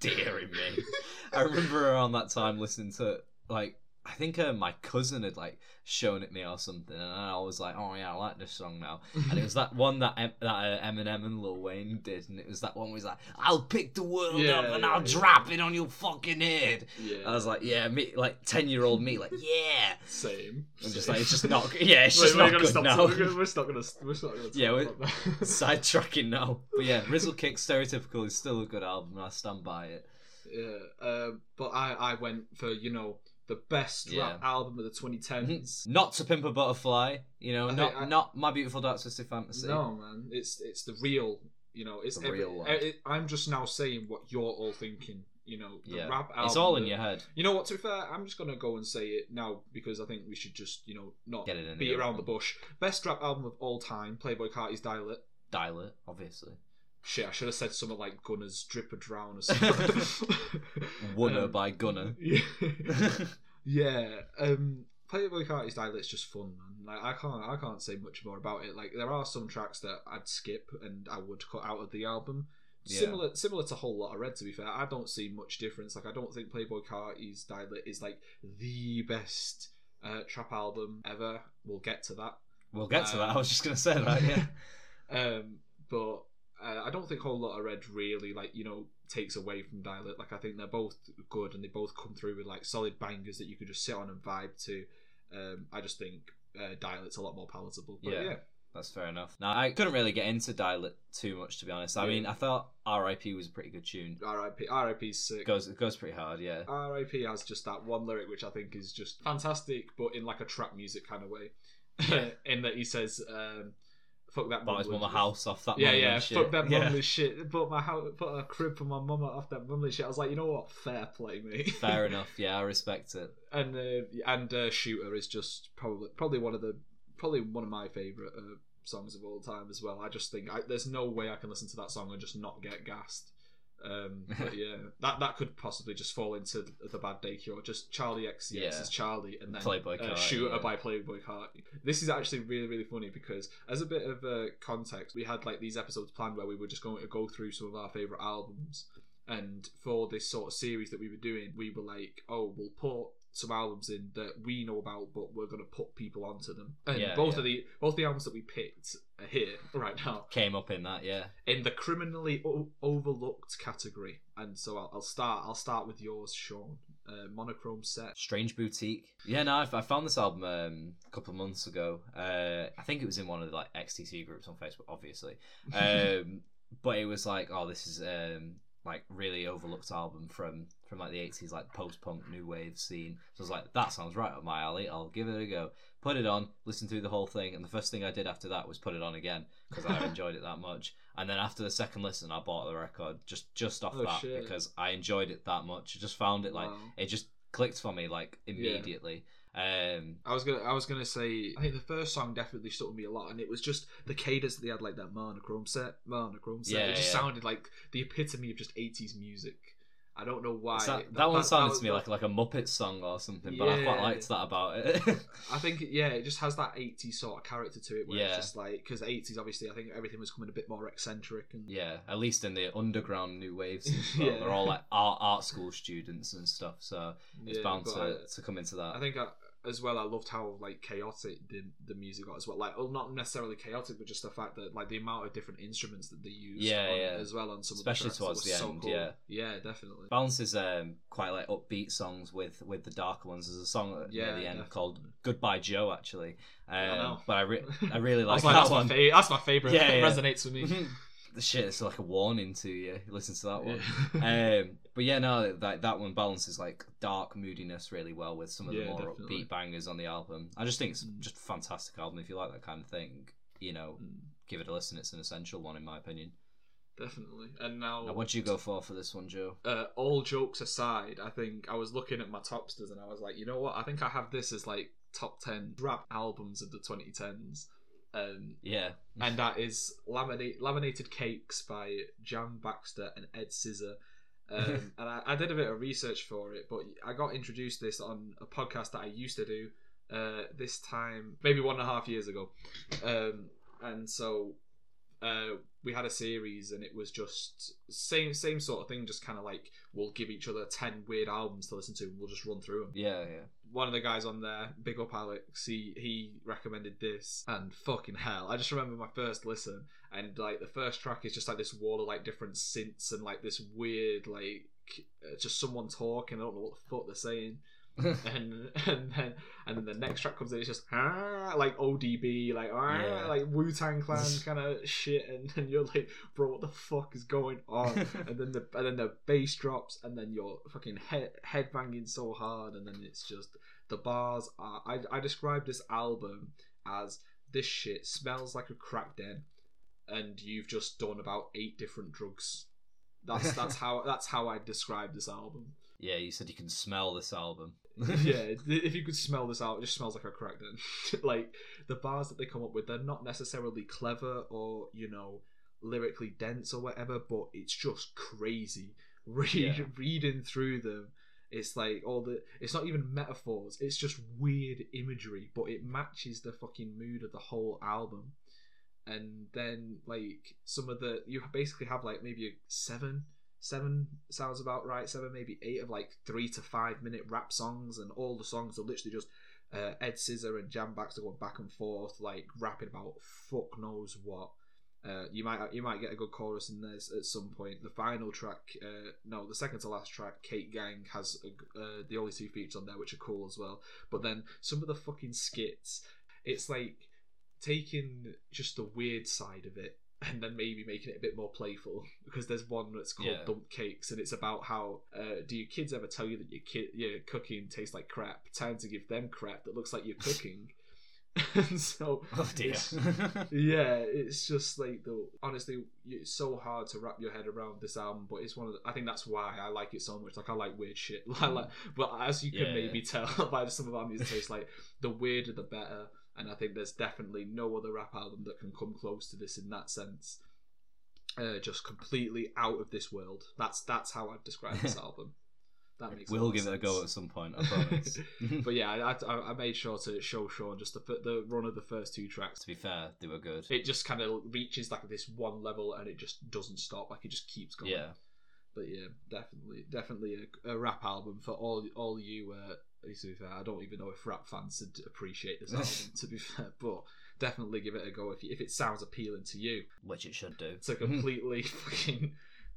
Deary me. I remember around that time listening to like I think uh, my cousin had like shown it me or something, and I was like, "Oh yeah, I like this song now." And it was that one that em- that uh, Eminem and Lil Wayne did, and it was that one where he's like, "I'll pick the world Yeah, up and yeah, I'll yeah. drop it on your fucking head." yeah, I was like, "Yeah, me like ten year old me, like yeah." same. I'm just like, it's just not. Yeah, it's Wait, just we're not gonna good stop. now. We're, we're not gonna. We're not gonna. Yeah, we're- [laughs] Sidetracking now, but yeah, Rizzle Kick Stereotypical is still a good album, and I stand by it. Yeah, um, but I, I went for you know the best rap album of the 2010s. Mm-hmm. Not to pimp a butterfly, you know, I not I- not my beautiful dark twisted fantasy. No, man, it's it's the real. You know, it's The every- real one. Eh, it- I'm just now saying what you're all thinking. You know, the yeah, rap album. it's all in your head. You know what? To be fair, I'm just gonna go and say it now because I think we should just you know not Get it in beat the around the bush. Best rap album of all time: Playboi Carti's Die Lit. Die Lit, obviously. Shit, I should have said something like Gunna's Drip or Drown or something. [laughs] Wunna Um, by Gunner. [laughs] Yeah. yeah. Um, Playboi Carti's Die Lit's just fun, man. Like I can't, I can't say much more about it. Like there are some tracks that I'd skip and I would cut out of the album. Yeah. Similar, similar to Whole Lotta Red. To be fair, I don't see much difference. Like I don't think Playboy Carti's Dialect is like the best uh, trap album ever. We'll get to that. We'll get to that. I Um, was just gonna say that. Yeah. [laughs] Um, but uh, I don't think Whole Lotta Red really like you know takes away from Die Lit. Like I think they're both good and they both come through with like solid bangers that you could just sit on and vibe to. Um, I just think uh, Die Lit's a lot more palatable. But Yeah. yeah, That's fair enough. Now I couldn't really get into Die Lit too much to be honest. I Yeah. mean, I thought R.I.P. was a pretty good tune. R.I.P. R.I.P.'s sick. Goes it goes pretty hard, yeah. R.I.P. has just that one lyric which I think is just fantastic, but in like a trap music kind of way. [laughs] in that he says, um, "Fuck that." Bought his mum a house off that. Yeah, yeah. shit. Fuck that Yeah. mumbling shit. Put my house, put a crib for my mama off that mumbling shit. I was like, you know what? Fair play, mate. [laughs] Fair [laughs] enough. Yeah, I respect it. and uh, and uh, shooter is just probably probably one of the probably one of my favorite uh, songs of all time as well. I just think I, there's no way I can listen to that song and just not get gassed. Um, [laughs] but yeah, that that could possibly just fall into the bad day cure. Just Charli XCX Yeah. is Charli, and then Playboi uh, Carti, Shooter yeah. by Playboi Carti. This is actually really really funny because as a bit of uh, context, we had like these episodes planned where we were just going to go through some of our favorite albums, and for this sort of series that we were doing, we were like, oh, we'll put some albums in that we know about, but we're gonna put people onto them. And Yeah, both yeah. of the both the albums that we picked are here right now Came up in that, yeah. in the criminally o- overlooked category. And so I'll, I'll start. I'll start with yours, Shaun. Uh, monochrome set. Strange Boutique. Yeah, no, I, I found this album um, a couple of months ago. Uh, I think it was in one of the like XTC groups on Facebook, obviously. [laughs] Um, but it was like, oh, this is um, like really overlooked album from from like the eighties, like post punk new wave scene. So I was like, that sounds right up my alley. I'll give it a go. Put it on, listen through the whole thing, and the first thing I did after that was put it on again because I [laughs] enjoyed it that much. And then after the second listen, I bought the record just just off Oh, that shit. because I enjoyed it that much. I just found it like Wow. it just clicked for me like immediately. Um, I was gonna. I was gonna say. I think the first song definitely stuck me a lot, and it was just the cadence that they had, like that monochrome set, monochrome set. Yeah, it just yeah. sounded like the epitome of just '80s music. I don't know why. it's that, that, one sounded was- to me like like a Muppet song or something, but I quite liked that about it. [laughs] I think yeah, it just has that 80s sort of character to it where Yeah. it's just like because 80s obviously I think everything was coming a bit more eccentric and yeah, at least in the underground new waves, as [laughs] well. Yeah. they're all like art art school students and stuff, so it's bound to, I- to come into that. I think I, as well, I loved how like chaotic the the music got as well. Like, well, not necessarily chaotic, but just the fact that like the amount of different instruments that they used, Yeah, on, yeah. as well on some, Especially of the towards the so end, cool. yeah. yeah, definitely. balances um quite like upbeat songs with with the darker ones. There's a song at Yeah, near the end definitely. called "Goodbye Joe," actually. Um, I know. But I re- [laughs] I really like that that's one. my favorite. That's my favorite. Yeah, it yeah. resonates with me. [laughs] the shit, it's like a warning to you. Listen to that one. [laughs] Um, but yeah, no, that that one balances like dark moodiness really well with some of the Yeah, more definitely. upbeat bangers on the album. I just think it's Mm. just a fantastic album. If you like that kind of thing, you know, Mm, give it a listen. It's an essential one in my opinion. definitely. And now, Now, what'd you go for for this one, Joe? uh, all jokes aside, I think I was looking at my topsters and I was like, you know what? I think I have this as like top ten rap albums of the 2010s. Um, Yeah, and that is Laminate, Laminated Cakes by Jam Baxter and Ed Scissor. Um, [laughs] and I, I did a bit of research for it, but I got introduced this on a podcast that I used to do uh, this time, maybe one and a half years ago. Um, and so uh, we had a series, and it was just same same sort of thing. Just kind of like we'll give each other ten weird albums to listen to, and we'll just run through them yeah, yeah. One of the guys on there, big up Alex, he he recommended this and fucking hell. I just remember my first listen and like the first track is just like this wall of like different synths and like this weird like uh, just someone talking. I don't know what the fuck they're saying. [laughs] and and then and then the next track comes in. It's just ah, like ODB, like ah, Yeah. like Wu Tang Clan [laughs] kind of shit, and then you're like, bro, what the fuck is going on? [laughs] and then the and then the bass drops, and then you're fucking head head banging so hard, and then it's just the bars are. I I described this album as this shit smells like a crack den, and you've just done about eight different drugs. That's that's how that's how I describe this album. yeah, you said you can smell this album. [laughs] yeah, if you could smell this out, it just smells like a crack den. [laughs] like the bars that they come up with, they're not necessarily clever or you know lyrically dense or whatever, but it's just crazy. [laughs] Read, Yeah. Reading through them, It's like all the. It's not even metaphors. It's just weird imagery, but it matches the fucking mood of the whole album. And then like some of the you basically have like maybe a seven, seven sounds about right. Seven maybe eight of like three to five minute rap songs, and all the songs are literally just uh, Ed Scissor and Jam Baxter going back and forth, like rapping about fuck knows what. Uh, you might you might get a good chorus in there at some point. The final track, uh, no, the second to last track, Kate Gang has a uh, the only two features on there, which are cool as well. But then some of the fucking skits, it's like taking just the weird side of it and then maybe making it a bit more playful [laughs] because there's one that's called Yeah. Dump Cakes and it's about how uh, do your kids ever tell you that your kid your cooking tastes like crap? Time to give them crap that looks like you're [laughs] cooking. [laughs] and so Oh dear. it's- yeah, it's just like the honestly, it's so hard to wrap your head around this album, but it's one of the, I think that's why I like it so much. Like I like weird shit. I like, but as you can Yeah, maybe tell by some of our music tastes, like the weirder the better. And I think there's definitely no other rap album that can come close to this in that sense. Uh, just completely out of this world. That's that's how I'd describe this [laughs] album. That makes we'll give it a go at some point. I promise. [laughs] But yeah, I, I, I made sure to show Shaun just the the run of the first two tracks to be fair, they were good. it just kind of reaches like this one level and it just doesn't stop like it just keeps going Yeah. but yeah definitely definitely a, a rap album for all all you uh to be fair i don't even know if rap fans would appreciate this album [laughs] to be fair but definitely give it a go if, you, if it sounds appealing to you Which it should do. it's a completely [laughs] fucking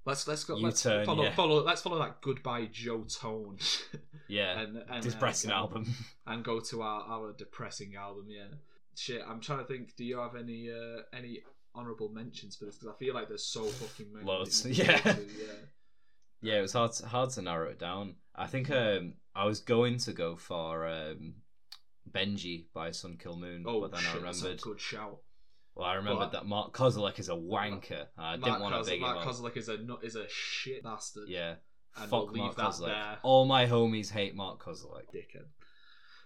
let's let's go let's follow, yeah. follow let's follow that goodbye joe tone [laughs] Yeah. and, and Depressing uh, album. and go to our, our depressing album. Yeah, shit. I'm trying to think. Do you have any uh, any honorable mentions for this? Because I feel like there's so fucking many. Loads, yeah. to, yeah. Yeah, it was hard to, hard to narrow it down. I think um, I was going to go for um, Benji by Sun Kil Moon, Oh but then shit, I that's a remembered. good shout. Well, I remembered But- that Mark Kozelek is a wanker. I didn't Mark want to big Mark. Kozelek is a is a shit bastard. Yeah, and fuck we'll Mark that All my homies hate Mark Kozelek. Dickhead.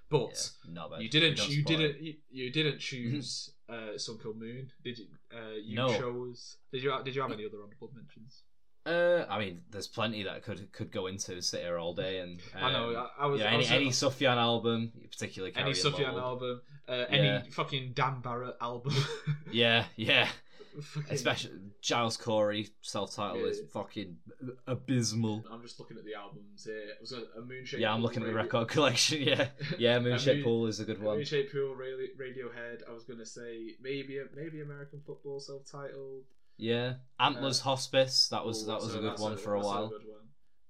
But Yeah, you didn't. You didn't. You, you didn't [laughs] choose uh, Sun Kil Moon, did you? Uh, you No. chose. Did you? Did you have any other honorable mentions? Uh, I mean, there's plenty that could could go into sit here all day, and um, I know. I, I was. yeah, I any was, any Sufjan album, particularly any Sufjan album, uh, Yeah. any fucking Dan Barrett album. [laughs] Yeah, yeah. Fucking- Especially Giles Corey self-titled is fucking abysmal. I'm just looking at the albums here. It was a, a Moonshaped. Yeah, I'm looking at the Radio- record collection. Yeah, [laughs] yeah. Moonshaped Moon- Pool is a good a one. Moonshaped Pool, Radiohead. I was gonna say maybe maybe American Football self-titled. Yeah, Antlers Uh, Hospice. That was Oh, that was that's a good one for a while. good one.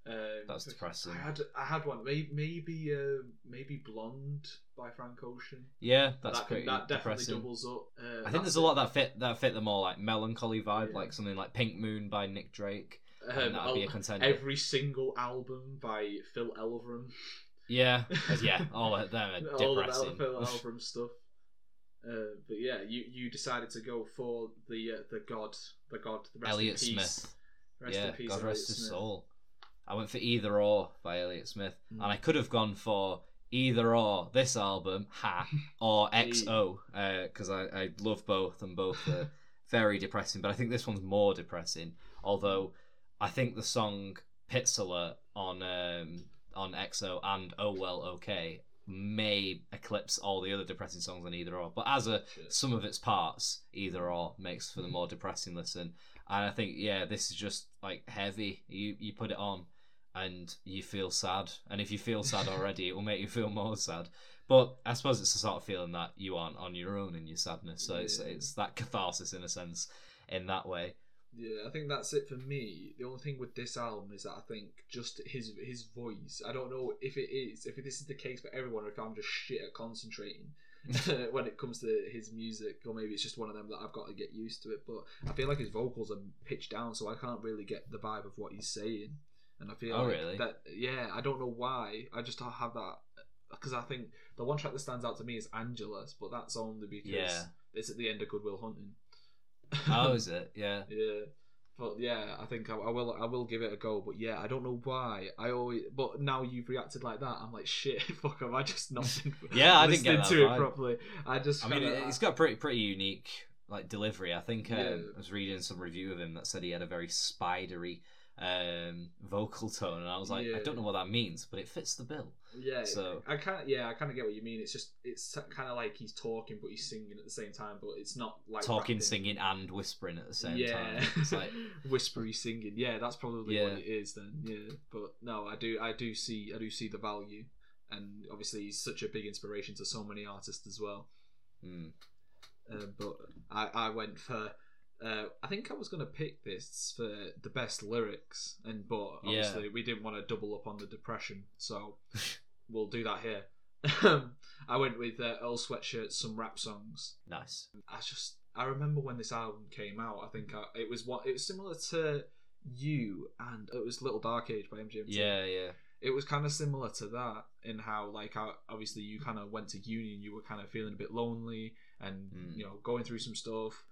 Um, That's depressing. I had I had one. Maybe maybe uh, maybe Blonde by Frank Ocean. Yeah, that's that, pretty that definitely depressing. doubles up. Uh, I think there's a lot that fit that fit the more like melancholy vibe, Yeah. like something like Pink Moon by Nick Drake. Um, that'd be a I'll- contender. every single album by Phil Elverum. Yeah, [laughs] yeah. All of them are all the depressing. Phil [laughs] Elverum stuff. Uh, but yeah, you, you decided to go for the uh, the god, the god, the rest Elliott in peace. Smith. Rest yeah, in peace, God Elliott rest his Smith. soul. I went for Either Or by Elliott Smith, Mm. and I could have gone for Either Or this album, ha, or XO, because I, I love both, and both are [laughs] very depressing. But I think this one's more depressing. Although I think the song Alert on um, on XO and Oh Well Okay may eclipse all the other depressing songs on Either Or. But as a some of its parts, Either Or makes for the mm-hmm. more depressing listen. And I think yeah, this is just like heavy. You you put it on and you feel sad. And if you feel sad [laughs] already, it will make you feel more sad. But I suppose it's the sort of feeling that you aren't on your own in your sadness. So it's it's that catharsis in a sense in that way. Yeah, I think that's it for me. The only thing with this album is that I think just his his voice. I don't know if it is if this is the case for everyone, or if I'm just shit at concentrating [laughs] when it comes to his music, or maybe it's just one of them that I've got to get used to it. But I feel like his vocals are pitched down, so I can't really get the vibe of what he's saying. And I feel Oh, like really? that. Yeah, I don't know why. I just don't have that because I think the one track that stands out to me is Angeles, but that's only because Yeah. it's at the end of Goodwill Hunting. Oh, [laughs] is it? Yeah. Yeah, but yeah, I think I, I will. I will give it a go. But yeah, I don't know why. I always. But now you've reacted like that, I'm like, shit. [laughs] Fuck, have I just not been [laughs] Yeah, I didn't get to it properly? I just. I mean, kinda- it's got pretty pretty unique like delivery. I think um, Yeah. I was reading some review of him that said he had a very spidery um, vocal tone, and I was like, I don't know what that means, but it fits the bill. Yeah, So- I kind of yeah, I kind of get what you mean. It's just it's kind of like he's talking but he's singing at the same time, but it's not like Talking, rapping. singing, and whispering at the same yeah. time. It's like, [laughs] whispery singing. Yeah, that's probably Yeah. what it is then. Yeah, but no, I do I do see I do see the value, and obviously he's such a big inspiration to so many artists as well. mm, Uh, but I, I went for. Uh, I think I was going to pick this for the best lyrics, and but Yeah. obviously we didn't want to double up on the depression, so [laughs] we'll do that here. Um, I went with uh, Earl Sweatshirt, some rap songs. nice. I just I remember when this album came out. I think I, it was what it was similar to you, and it was Little Dark Age by MGMT Yeah, yeah. it was kind of similar to that in how like how, obviously you kind of went to uni and you were kind of feeling a bit lonely and Mm. you know going through some stuff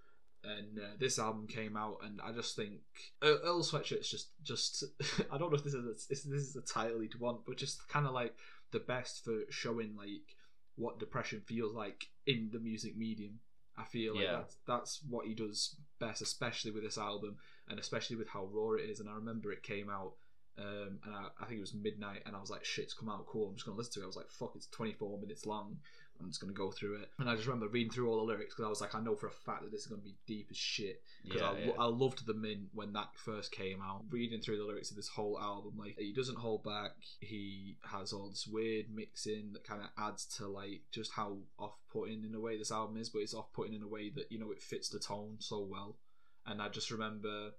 and uh, this album came out and i just think earl sweatshirt's just just [laughs] i don't know if this is a, this, this is a title he'd want but just kind of like the best for showing like what depression feels like in the music medium i feel like Yeah. that's, that's what he does best especially with this album and especially with how raw it is and i remember it came out um, and I, I think it was midnight, and I was like, "Shit, it's come out cool." I'm just gonna listen to it. I was like, "Fuck, it's 24 minutes long. I'm just gonna go through it." And I just remember reading through all the lyrics because I was like, "I know for a fact that this is gonna be deep as shit." Because Yeah, I, yeah. I loved the Mint when that first came out. Reading through the lyrics of this whole album, like he doesn't hold back. He has all this weird mixing that kind of adds to like just how off-putting in a way this album is, but it's off-putting in a way that you know it fits the tone so well. And I just remember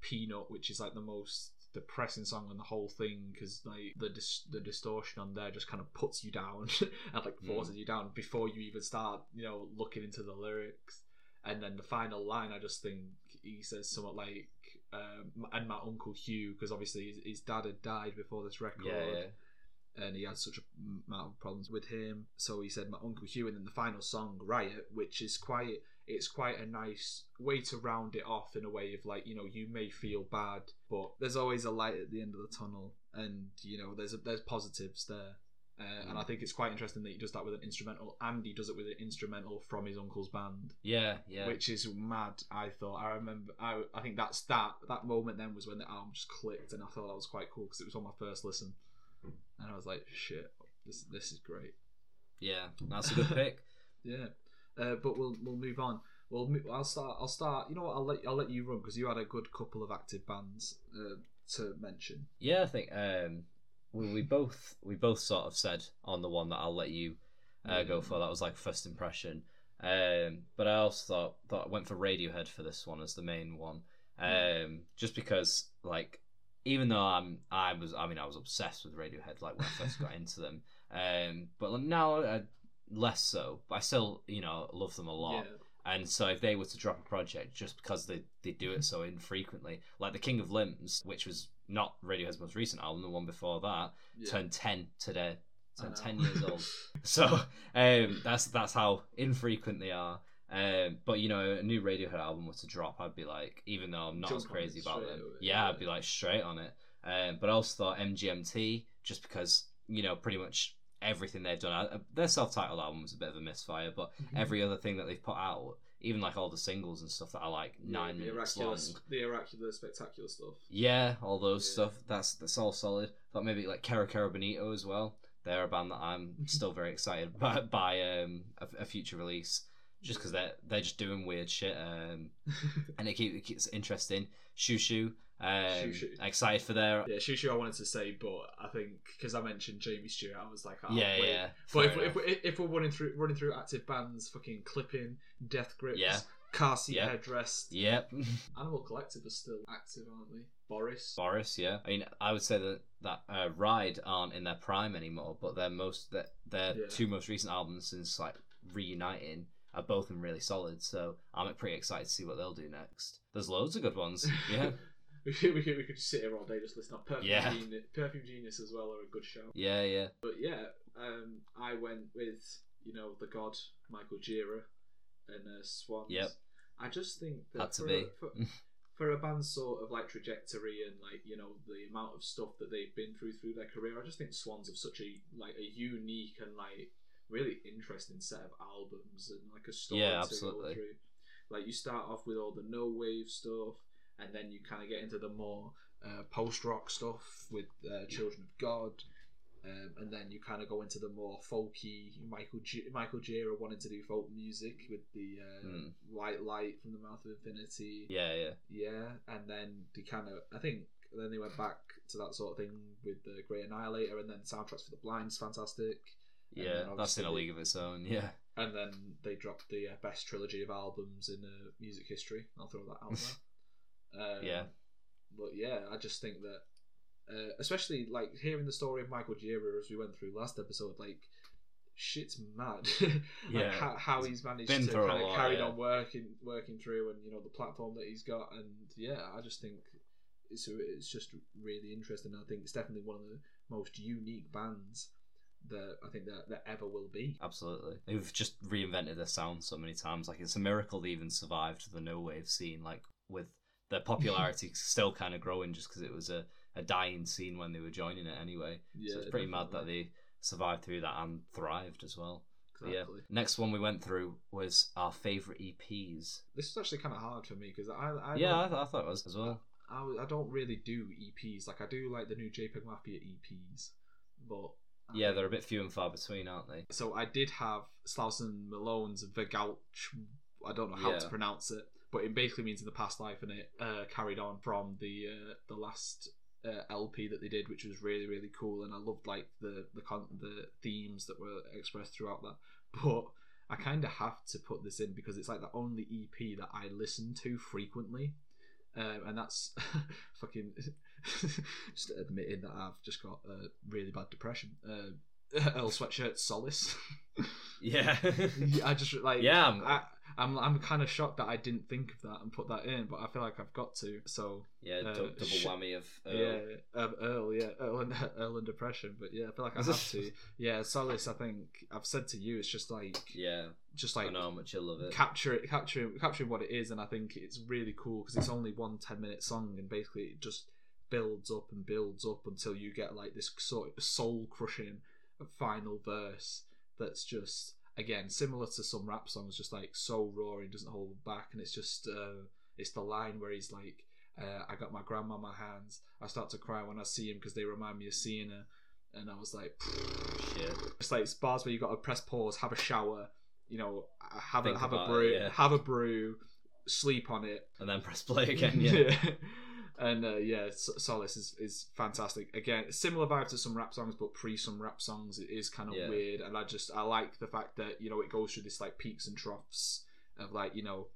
Peanut, which is like the most depressing song on the whole thing because like the dis- the distortion on there just kind of puts you down [laughs] and like Mm. forces you down before you even start you know looking into the lyrics and then the final line i just think he says somewhat like um, and my uncle hugh because obviously his, his dad had died before this record Yeah, yeah. and he had such a amount of problems with him. So he said, "My Uncle Hugh," and then the final song, "Riot," which is quite. It's quite a nice way to round it off in a way of like you know you may feel bad, but there's always a light at the end of the tunnel, and you know there's a, there's positives there. Uh, And I think it's quite interesting that he does that with an instrumental, and he does it with an instrumental from his uncle's band Yeah, yeah. which is mad. I thought I remember. I I think that's that that moment. Then was when the album just clicked, and I thought that was quite cool because it was on my first listen, and I was like, "Shit, this this is great." yeah, that's a good pick. [laughs] Yeah, uh, but we'll we'll move on. Well, I'll start. I'll start. You know what? I'll let I'll let you run because you had a good couple of active bands uh, to mention. Yeah, I think um, we, we both we both sort of said on the one that I'll let you uh, go for. That was like first impression. Um, but I also thought thought I went for Radiohead for this one as the main one. Um, just because like even though I'm I was I mean I was obsessed with Radiohead like when I first got into them. [laughs] Um, but now uh, less so. But I still you know love them a lot. Yeah, And so if they were to drop a project just because they, they do it so infrequently, like the King of Limbs, which was not Radiohead's most recent album, the one before that, yeah. turned ten today, turned ten years old. [laughs] So um, that's that's how infrequent they are. Um, but you know, a new Radiohead album was to drop, I'd be like, even though I'm not Jump as crazy about them, yeah, yeah. I'd be like straight on it. Um, but I also thought MGMT, just because you know, pretty much everything they've done, uh, their self-titled album was a bit of a misfire, but Mhm. every other thing that they've put out, even like all the singles and stuff that are like Yeah, nine the minutes oracular, long. the oracular, spectacular stuff. Yeah, all those Yeah. stuff. That's that's all solid. Thought maybe like Kero Kero Bonito as well. They're a band that I'm still very excited [laughs] by, by um, a, a future release, just because they're they're just doing weird shit, um, [laughs] and it, keep, it keeps interesting. Xiu Xiu, um, excited for their Yeah, Xiu Xiu I wanted to say, but I think because I mentioned Jamie Stewart, I was like, oh, yeah wait. yeah. But if, if, if, if we're running through running through active bands, fucking Clipping, Death Grips, Yeah. Car Seat Yeah. Headrest, Yep. [laughs] Animal Collective are still active, aren't they? Boris. Boris, yeah. I mean, I would say that that uh, Ride aren't in their prime anymore, but their most their, their Yeah. two most recent albums since like reuniting are both been really solid. So I'm pretty excited to see what they'll do next. There's loads of good ones. Yeah, [laughs] [laughs] we could, we could we could just sit here all day just listening. to Perfume Yeah. Genius, Perfume Genius as well are a good show. yeah, yeah. But yeah, um, I went with you know the god Michael Gira and uh, Swans. Yep. I just think that Had to for, be. for, [laughs] for a band's sort of like trajectory and like you know the amount of stuff that they've been through through their career, I just think Swans have such a like a unique and like really interesting set of albums and like a story Yeah, to absolutely. go through. Like you start off with all the no wave stuff, and then you kind of get into the more uh, post rock stuff with uh, Children of God. Um, and then you kind of go into the more folky Michael G- Michael Gira wanting to do folk music with the uh, Hmm. White Light from the Mouth of Infinity. Yeah, yeah. Yeah, and then they kind of, I think, then they went back to that sort of thing with the Great Annihilator, and then soundtracks for the Blind's fantastic, Yeah, that's in a league of its own. Yeah, and then they dropped the uh, best trilogy of albums in uh, music history. I'll throw that out there. [laughs] Um, Yeah. but yeah, I just think that, uh, especially like hearing the story of Michael Gira as we went through last episode, like shit's mad. [laughs] like Yeah. how, how he's managed to kind of lot, carried yeah. on working working through, and you know the platform that he's got, and yeah, I just think it's it's just really interesting. I think it's definitely one of the most unique bands that I think that that ever will be. absolutely. They've just reinvented their sound so many times. Like it's a miracle they even survived the no wave scene. Like with their popularity still kind of growing, just because it was a, a dying scene when they were joining it anyway. Yeah, so it's pretty mad that they survived through that and thrived as well. But Yeah. Exactly. Next one we went through was our favorite EPs. This is actually kind of hard for me because I, I yeah, I, th- I thought it was as well. I, I don't really do EPs. Like I do like the new JPEG Mafia EPs, but I Yeah, they're a bit few and far between, aren't they? So I did have Slauson Malone's Vergouch. I don't know how Yeah. to pronounce it, but it basically means in the past life, and it uh, carried on from the uh, the last uh, LP that they did, which was really really cool, and I loved like the the con- the themes that were expressed throughout that. [laughs] But I kind of have to put this in because it's like the only EP that I listen to frequently. Um, and that's [laughs] fucking [laughs] just admitting that I've just got a really bad depression. Uh, Earl Sweatshirt Solace. Yeah. I just like Yeah, I, I'm I'm kind of shocked that I didn't think of that and put that in, but I feel like I've got to. So yeah, Uh, double whammy of Earl. yeah, um, Earl, yeah, Earl and [laughs] Earl and depression, but yeah, I feel like I have to. [laughs] Yeah, Solace. I think I've said to you, it's just like Yeah, just I like know how much you love it. capture it, capturing capturing what it is, and I think it's really cool because it's only one 10 minute song, and basically it just builds up and builds up until you get like this sort of soul crushing final verse that's just again similar to some rap songs, just like so raw and doesn't hold back, and it's just uh, it's the line where he's like. Uh, I got my grandma in my hands. I start to cry when I see him because they remind me of seeing her. And I was like, Shit. it's like bars where you got to press pause, have a shower, you know, have a have a about it, brew, yeah. have a brew, sleep on it And then press play again. [laughs] Yeah. And uh, yeah, Solace is, is fantastic. Again, similar vibe to some rap songs, but pre some rap songs, it is kind of Yeah. weird. And I just I like the fact that you know it goes through this like peaks and troughs of like you know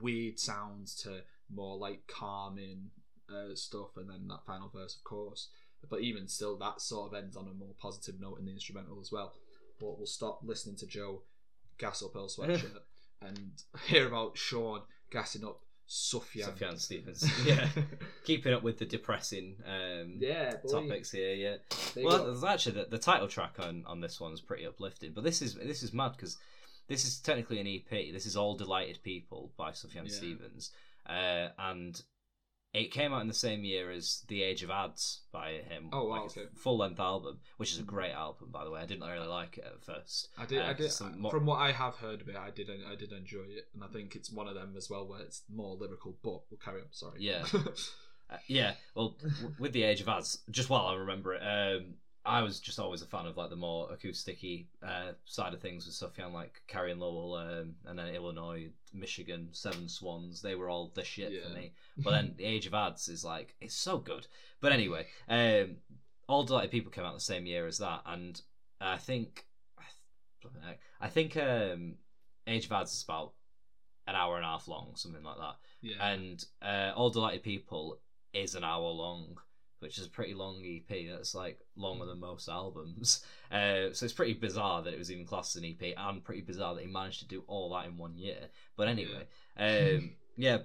weird sounds to more like calming uh, stuff, and then that final verse, of course. But even still, that sort of ends on a more positive note in the instrumental as well. But we'll stop listening to Joe gas up Earl Sweatshirt [laughs] and hear about Shaun gassing up Sufjan. Sufjan Stevens. Yeah. [laughs] Keeping up with the depressing um, yeah, boy. topics here. Yeah. There well, go. actually the, the title track on, on this one is pretty uplifting, but this is this is mad because this is technically an EP. This is All Delighted People by Sufjan Yeah. Stevens, uh, and it came out in the same year as The Age of Adz by him. Oh, wow, like a okay. full length album, which is a great album by the way. I didn't really like it at first. I did. I Uh, did. some mo- From what I have heard of it, I did. I did enjoy it, and I think it's one of them as well where it's more lyrical. But we'll carry on. Sorry. Yeah. [laughs] Uh, yeah, well, w- with the Age of Adz, just while I remember it, um, I was just always a fan of like the more acousticy uh, side of things with Sufjan, like Carrie Lowell, um, and then Illinois, Michigan, Seven Swans. They were all the shit for me. But then the Age of Adz is like it's so good. But anyway, um, All Delighted People came out the same year as that, and I think, I think um, Age of Adz is about an hour and a half long, something like that yeah. and uh, All Delighted People is an hour long, which is a pretty long EP. That's like longer than most albums. Uh, so it's pretty bizarre that it was even classed as an EP, and pretty bizarre that he managed to do all that in one year. But anyway, um, [laughs] yeah,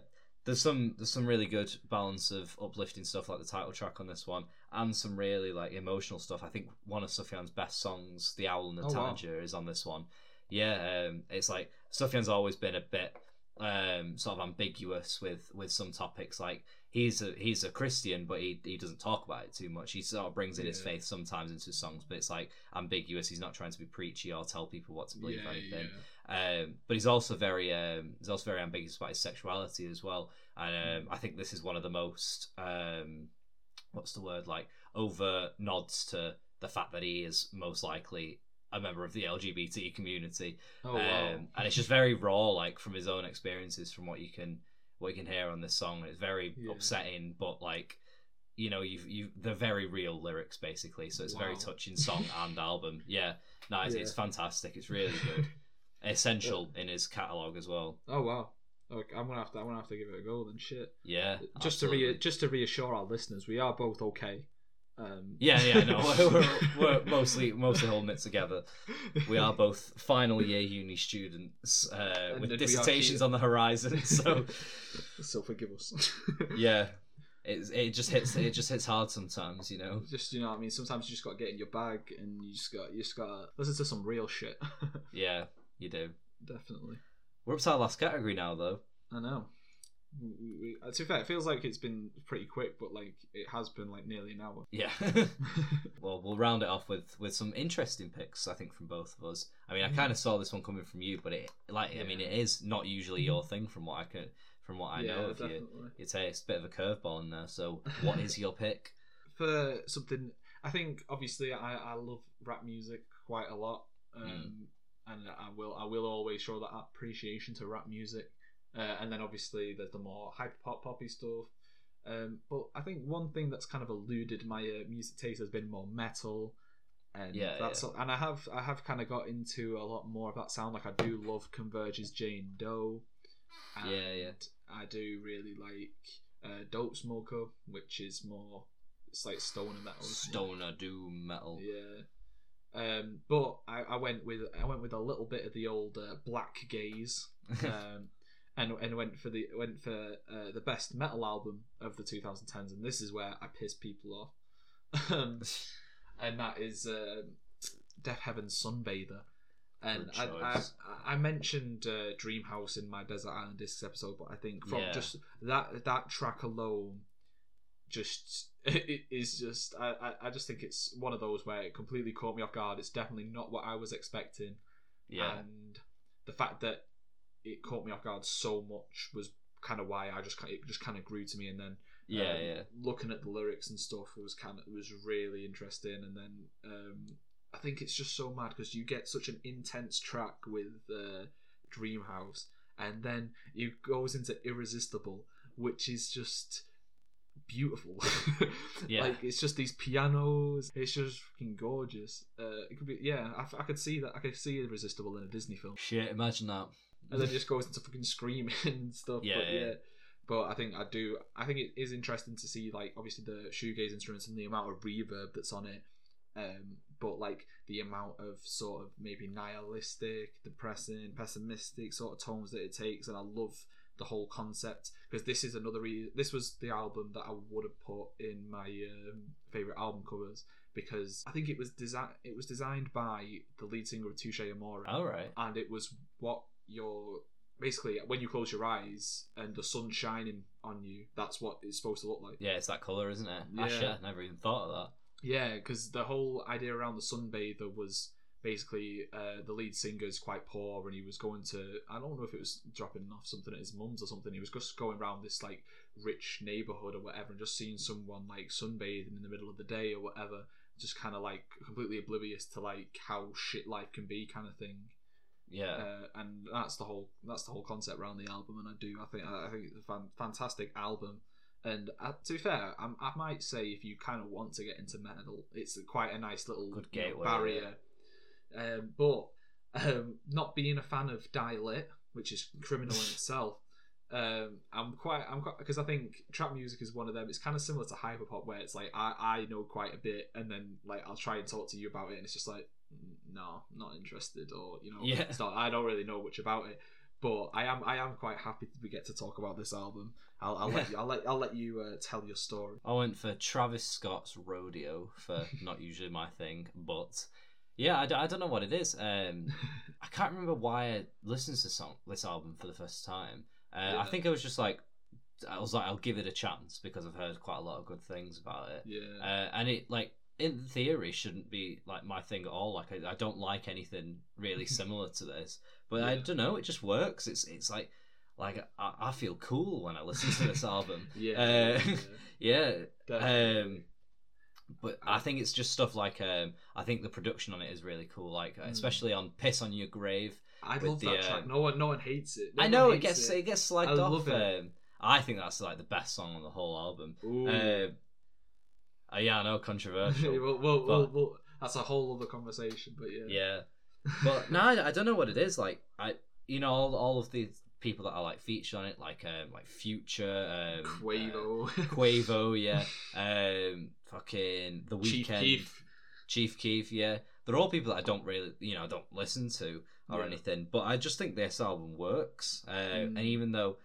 there's some there's some really good balance of uplifting stuff like the title track on this one, and some really like emotional stuff. I think one of Sufjan's best songs, "The Owl and the Oh, wow. Is on this one. Yeah, um, it's like Sufjan's always been a bit um, sort of ambiguous with with some topics. Like he's a he's a Christian, but he he doesn't talk about it too much. He sort of brings in his faith sometimes into his songs, but it's like ambiguous. He's not trying to be preachy or tell people what to believe or anything. Um, but he's also very um, he's also very ambiguous about his sexuality as well. And um, I think this is one of the most um, what's the word like over nods to the fact that he is most likely a member of the LGBT community. Oh wow. Um, and it's just very raw, like from his own experiences, from what you can what you can hear on this song. It's very Yeah. upsetting, but like you know, you've you they're very real lyrics basically. So it's a very touching song [laughs] and album. Yeah, no, it's, it's fantastic. It's really good. [laughs] Essential in his catalog as well. oh wow. Okay, I'm gonna have to. I'm gonna have to give it a go then. Shit. Yeah, Just to re- just to reassure our listeners, we are both okay. Um, Yeah, yeah, no, [laughs] [laughs] we're, we're, mostly mostly holding it together. We are both final year uni students uh, with then we are dissertations on the horizon. [laughs] So so forgive us. yeah, it it just hits it just hits hard sometimes, you know. just you know, what I mean, sometimes you just got to get in your bag, and you just got you just got to listen to some real shit. Yeah, you do. Definitely. We're up to our last category now, though. I know. We, we, we- to be fair, it feels like it's been pretty quick, but like it has been like nearly an hour. Yeah. [laughs] well, we'll round it off with with some interesting picks. I think from both of us. I mean, I kind of saw this one coming from you, but it like I mean, it is not usually your [laughs] thing from what I can from what I yeah, know of you. It's a, it's a bit of a curveball in there. So, what is your pick? [laughs] For something, I think obviously I, I love rap music quite a lot, um, Mm. and I will I will always show that appreciation to rap music. Uh, and then obviously there's the more hyper pop poppy stuff. Um, but I think one thing that's kind of eluded my uh, music taste has been more metal, and Yeah, that's yeah. and I have I have kind of got into a lot more of that sound. Like I do love Converge's Jane Doe, and Yeah, yeah. I do really like uh, Dope Smoker, which is more it's like stoner metal. Stoner doom metal. Yeah. Um, but I, I went with I went with a little bit of the old uh, black gaze, [laughs] um, and and went for the went for uh, the best metal album of the 2010s, and this is where I piss people off, um, [laughs] and that is uh, Deafheaven's Sunbather. And I, I. I mentioned uh, Dreamhouse in my Desert Island Discs episode, but I think from Yeah. just that that track alone, just [laughs] it is just I, I I just think it's one of those where it completely caught me off guard. It's definitely not what I was expecting, yeah. and the fact that it caught me off guard so much was kind of why I just it just kind of grew to me, and then Yeah, um, yeah. looking at the lyrics and stuff was kind of was really interesting, and then um, I think it's just so mad because you get such an intense track with uh, Dreamhouse, and then it goes into Irresistible, which is just beautiful. [laughs] Yeah. like it's just these pianos. It's just fucking gorgeous. Uh, it could be yeah. I, I could see that. I could see Irresistible in a Disney film Shit, imagine that. And then it just goes into fucking screaming [laughs] and stuff. Yeah, but yeah. yeah. But I think I do. I think it is interesting to see like obviously the shoegaze instruments and the amount of reverb that's on it. Um, but like the amount of sort of maybe nihilistic, depressing, pessimistic sort of tones that it takes, and I love the whole concept because this is another. Re- this was the album that I would have put in my um, favorite album covers because I think it was designed. It was designed by the lead singer of Touche Amore All right. and it was what your basically when you close your eyes and the sun's shining on you that's what it's supposed to look like Yeah, it's that color, isn't it? Ah, Yeah. never even thought of that. yeah because the whole idea around the sunbather was basically uh, the lead singer is quite poor and he was going to i don't know if it was dropping off something at his mum's or something he was just going around this like rich neighborhood or whatever and just seeing someone like sunbathing in the middle of the day or whatever just kind of like completely oblivious to like how shit life can be kind of thing Yeah. uh, and that's the whole that's the whole concept around the album and i do i think i think it's a fan, fantastic album and uh, to be fair I'm, i might say if you kind of want to get into metal it's quite a nice little Good you know, gateway, barrier um, but um, not being a fan of die lit which is criminal in [laughs] itself um, I'm quite, I'm quite, because I think trap music is one of them. It's kind of similar to hyperpop, where it's like I, I know quite a bit, and then like I'll try and talk to you about it, and it's just like, "Mm, no, not interested, or you know, Yeah. it's not. I don't really know much about it, but I am, I am quite happy we get to talk about this album. I'll, I'll let you, I'll let, I'll let you uh, tell your story. I went for Travis Scott's Rodeo for [laughs] not usually my thing, but Yeah, I, d- I don't know what it is. Um, I can't remember why I listened to song this album for the first time. Uh, I think it was just like I was like, I'll give it a chance because I've heard quite a lot of good things about it. yeah. Uh, and it like in theory shouldn't be like my thing at all. Like I, I don't like anything really [laughs] similar to this, but I don't know. It just works. It's it's like like I, I feel cool when I listen to this [laughs] album. yeah, uh, yeah, Yeah, [laughs] um, but I think it's just stuff like um, I think the production on it is really cool. Like Mm. especially on "Piss on Your Grave." I love the, that track. No one, no one hates it. No I know it gets it. gets slagged I off. love it. Um, I think that's like the best song on the whole album. Uh, uh, yeah, I know, controversial. [laughs] well, well, but- well, that's a whole other conversation. But yeah, yeah, [laughs] but no, I, I don't know what it is. Like I, you know, all all of these people that are like featured on it, like um, like Future, um, Quavo, uh, [laughs] Quavo, yeah, um, fucking The Chief Weeknd, Keef. Chief Keef, yeah. They're all people that I don't really, you know, I don't listen to or Yeah. anything. But I just think this album works. Uh, Mm. And even though,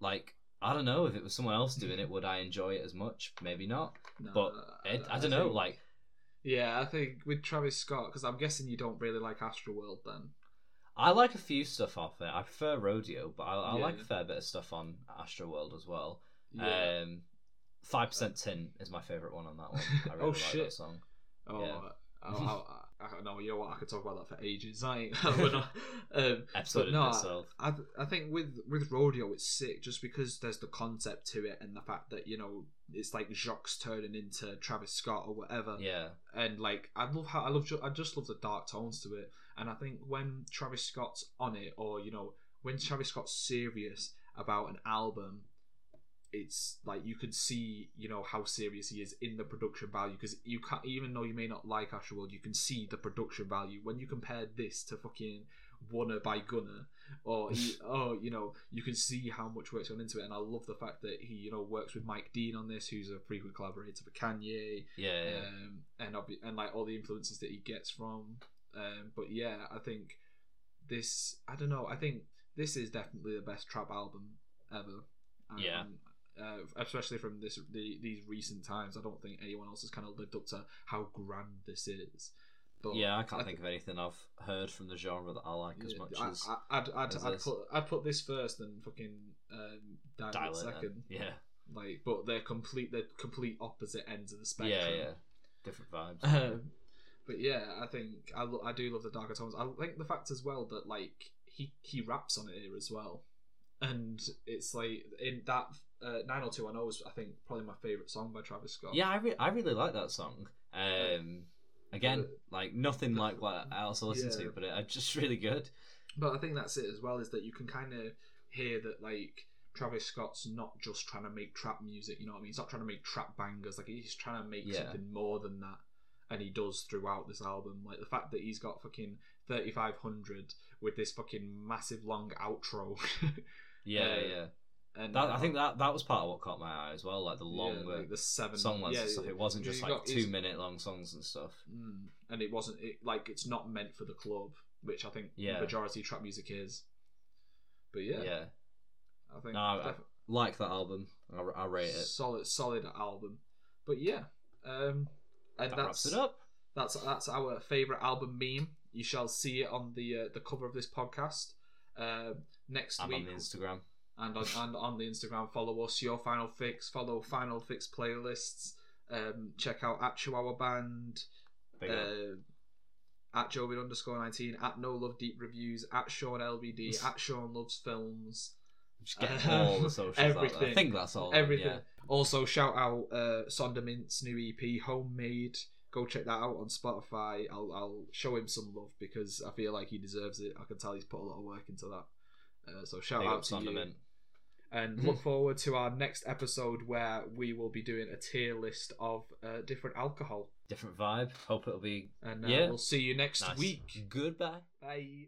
like, I don't know if it was someone else doing hmm. it, would I enjoy it as much? Maybe not. Nah, But it, I, don't know. think- Like, yeah, I think with Travis Scott, because I'm guessing you don't really like Astroworld then. I like a few stuff off it. I prefer Rodeo, but I, I Yeah. like a fair bit of stuff on Astroworld as well. Yeah. Um, Five Percent uh, Tin is my favorite one on that one. [laughs] I oh, really Oh, like shit. that song. oh, yeah. Uh, oh, [laughs] I, I, I know. You know what? I could talk about that for ages. I [laughs] we're not, um, Episode no, itself. I, I think with with rodeo it's sick just because there's the concept to it and the fact that you know it's like Jacques turning into Travis Scott or whatever Yeah, and like I love how I love I just love the dark tones to it and I think when Travis Scott's on it or you know when Travis Scott's serious about an album it's like you can see you know how serious he is in the production value because you can't even though you may not like Astroworld you can see the production value when you compare this to fucking Wunna by Gunna or he, [laughs] oh you know you can see how much work's gone into it and I love the fact that he you know works with Mike Dean on this who's a frequent collaborator for Kanye yeah, yeah. um, and obvi- and like all the influences that he gets from. Um, but yeah, I think this. I don't know. I think this is definitely the best trap album ever. Um, Yeah. Uh, especially from this the, these recent times, I don't think anyone else has kind of lived up to how grand this is. But yeah, I can't I think of anything I've heard from the genre that I like as much I, as I'd, I'd, as I'd this. put I'd put this first and fucking um, Dial, Dial It It In. second. Yeah, Like, but they're complete. They're complete opposite ends of the spectrum. yeah, yeah. Different vibes. Um, but yeah, I think I, lo- I do love the darker tones. I like the fact as well that like he he raps on it here as well, and it's like in that uh, 90210 is I think probably my favorite song by Travis Scott. yeah, I, re- I really like that song. Um, again, like nothing like what else I listen Yeah. to, but it's just [laughs] really good. But I think that's it as well is that you can kind of hear that like Travis Scott's not just trying to make trap music. You know what I mean? He's not trying to make trap bangers. Like he's trying to make Yeah. something more than that. And he does throughout this album. Like the fact that he's got fucking 3500 with this fucking massive long outro. [laughs] Yeah, Uh, yeah. And That, I think that that was part of what caught my eye as well, like the yeah, longer like the seven song lengths yeah, and stuff. It wasn't just like got- two minute long songs and stuff. Mm, and it wasn't it, like it's not meant for the club, which I think Yeah. majority of trap music is. But yeah, Yeah, I think No, I- def- like that album. I, I rate it. solid solid album. But yeah, um, and That that's wraps it up. that's that's our favorite album meme. You shall see it on the uh, the cover of this podcast uh, next week, on the Instagram. And on and on the Instagram. Follow us, your Final Fix. Follow Final Fix playlists. Um, check out at Chihuahua Band. Uh, at Jovid underscore 19, at No Love Deep Reviews, at Sean LBD, at Sean Loves Films, Just get all the socials there. I think that's all. everything. Yeah. Also, shout out uh, Sondermint's new EP, Homemade. Go check that out on Spotify. I'll, I'll show him some love because I feel like he deserves it. I can tell he's put a lot of work into that. Uh, so shout Big out to you. And look forward to our next episode where we will be doing a tier list of uh, different alcohol. Different vibe. Hope it'll be And uh, Yeah. we'll see you next nice. week. Goodbye. Bye.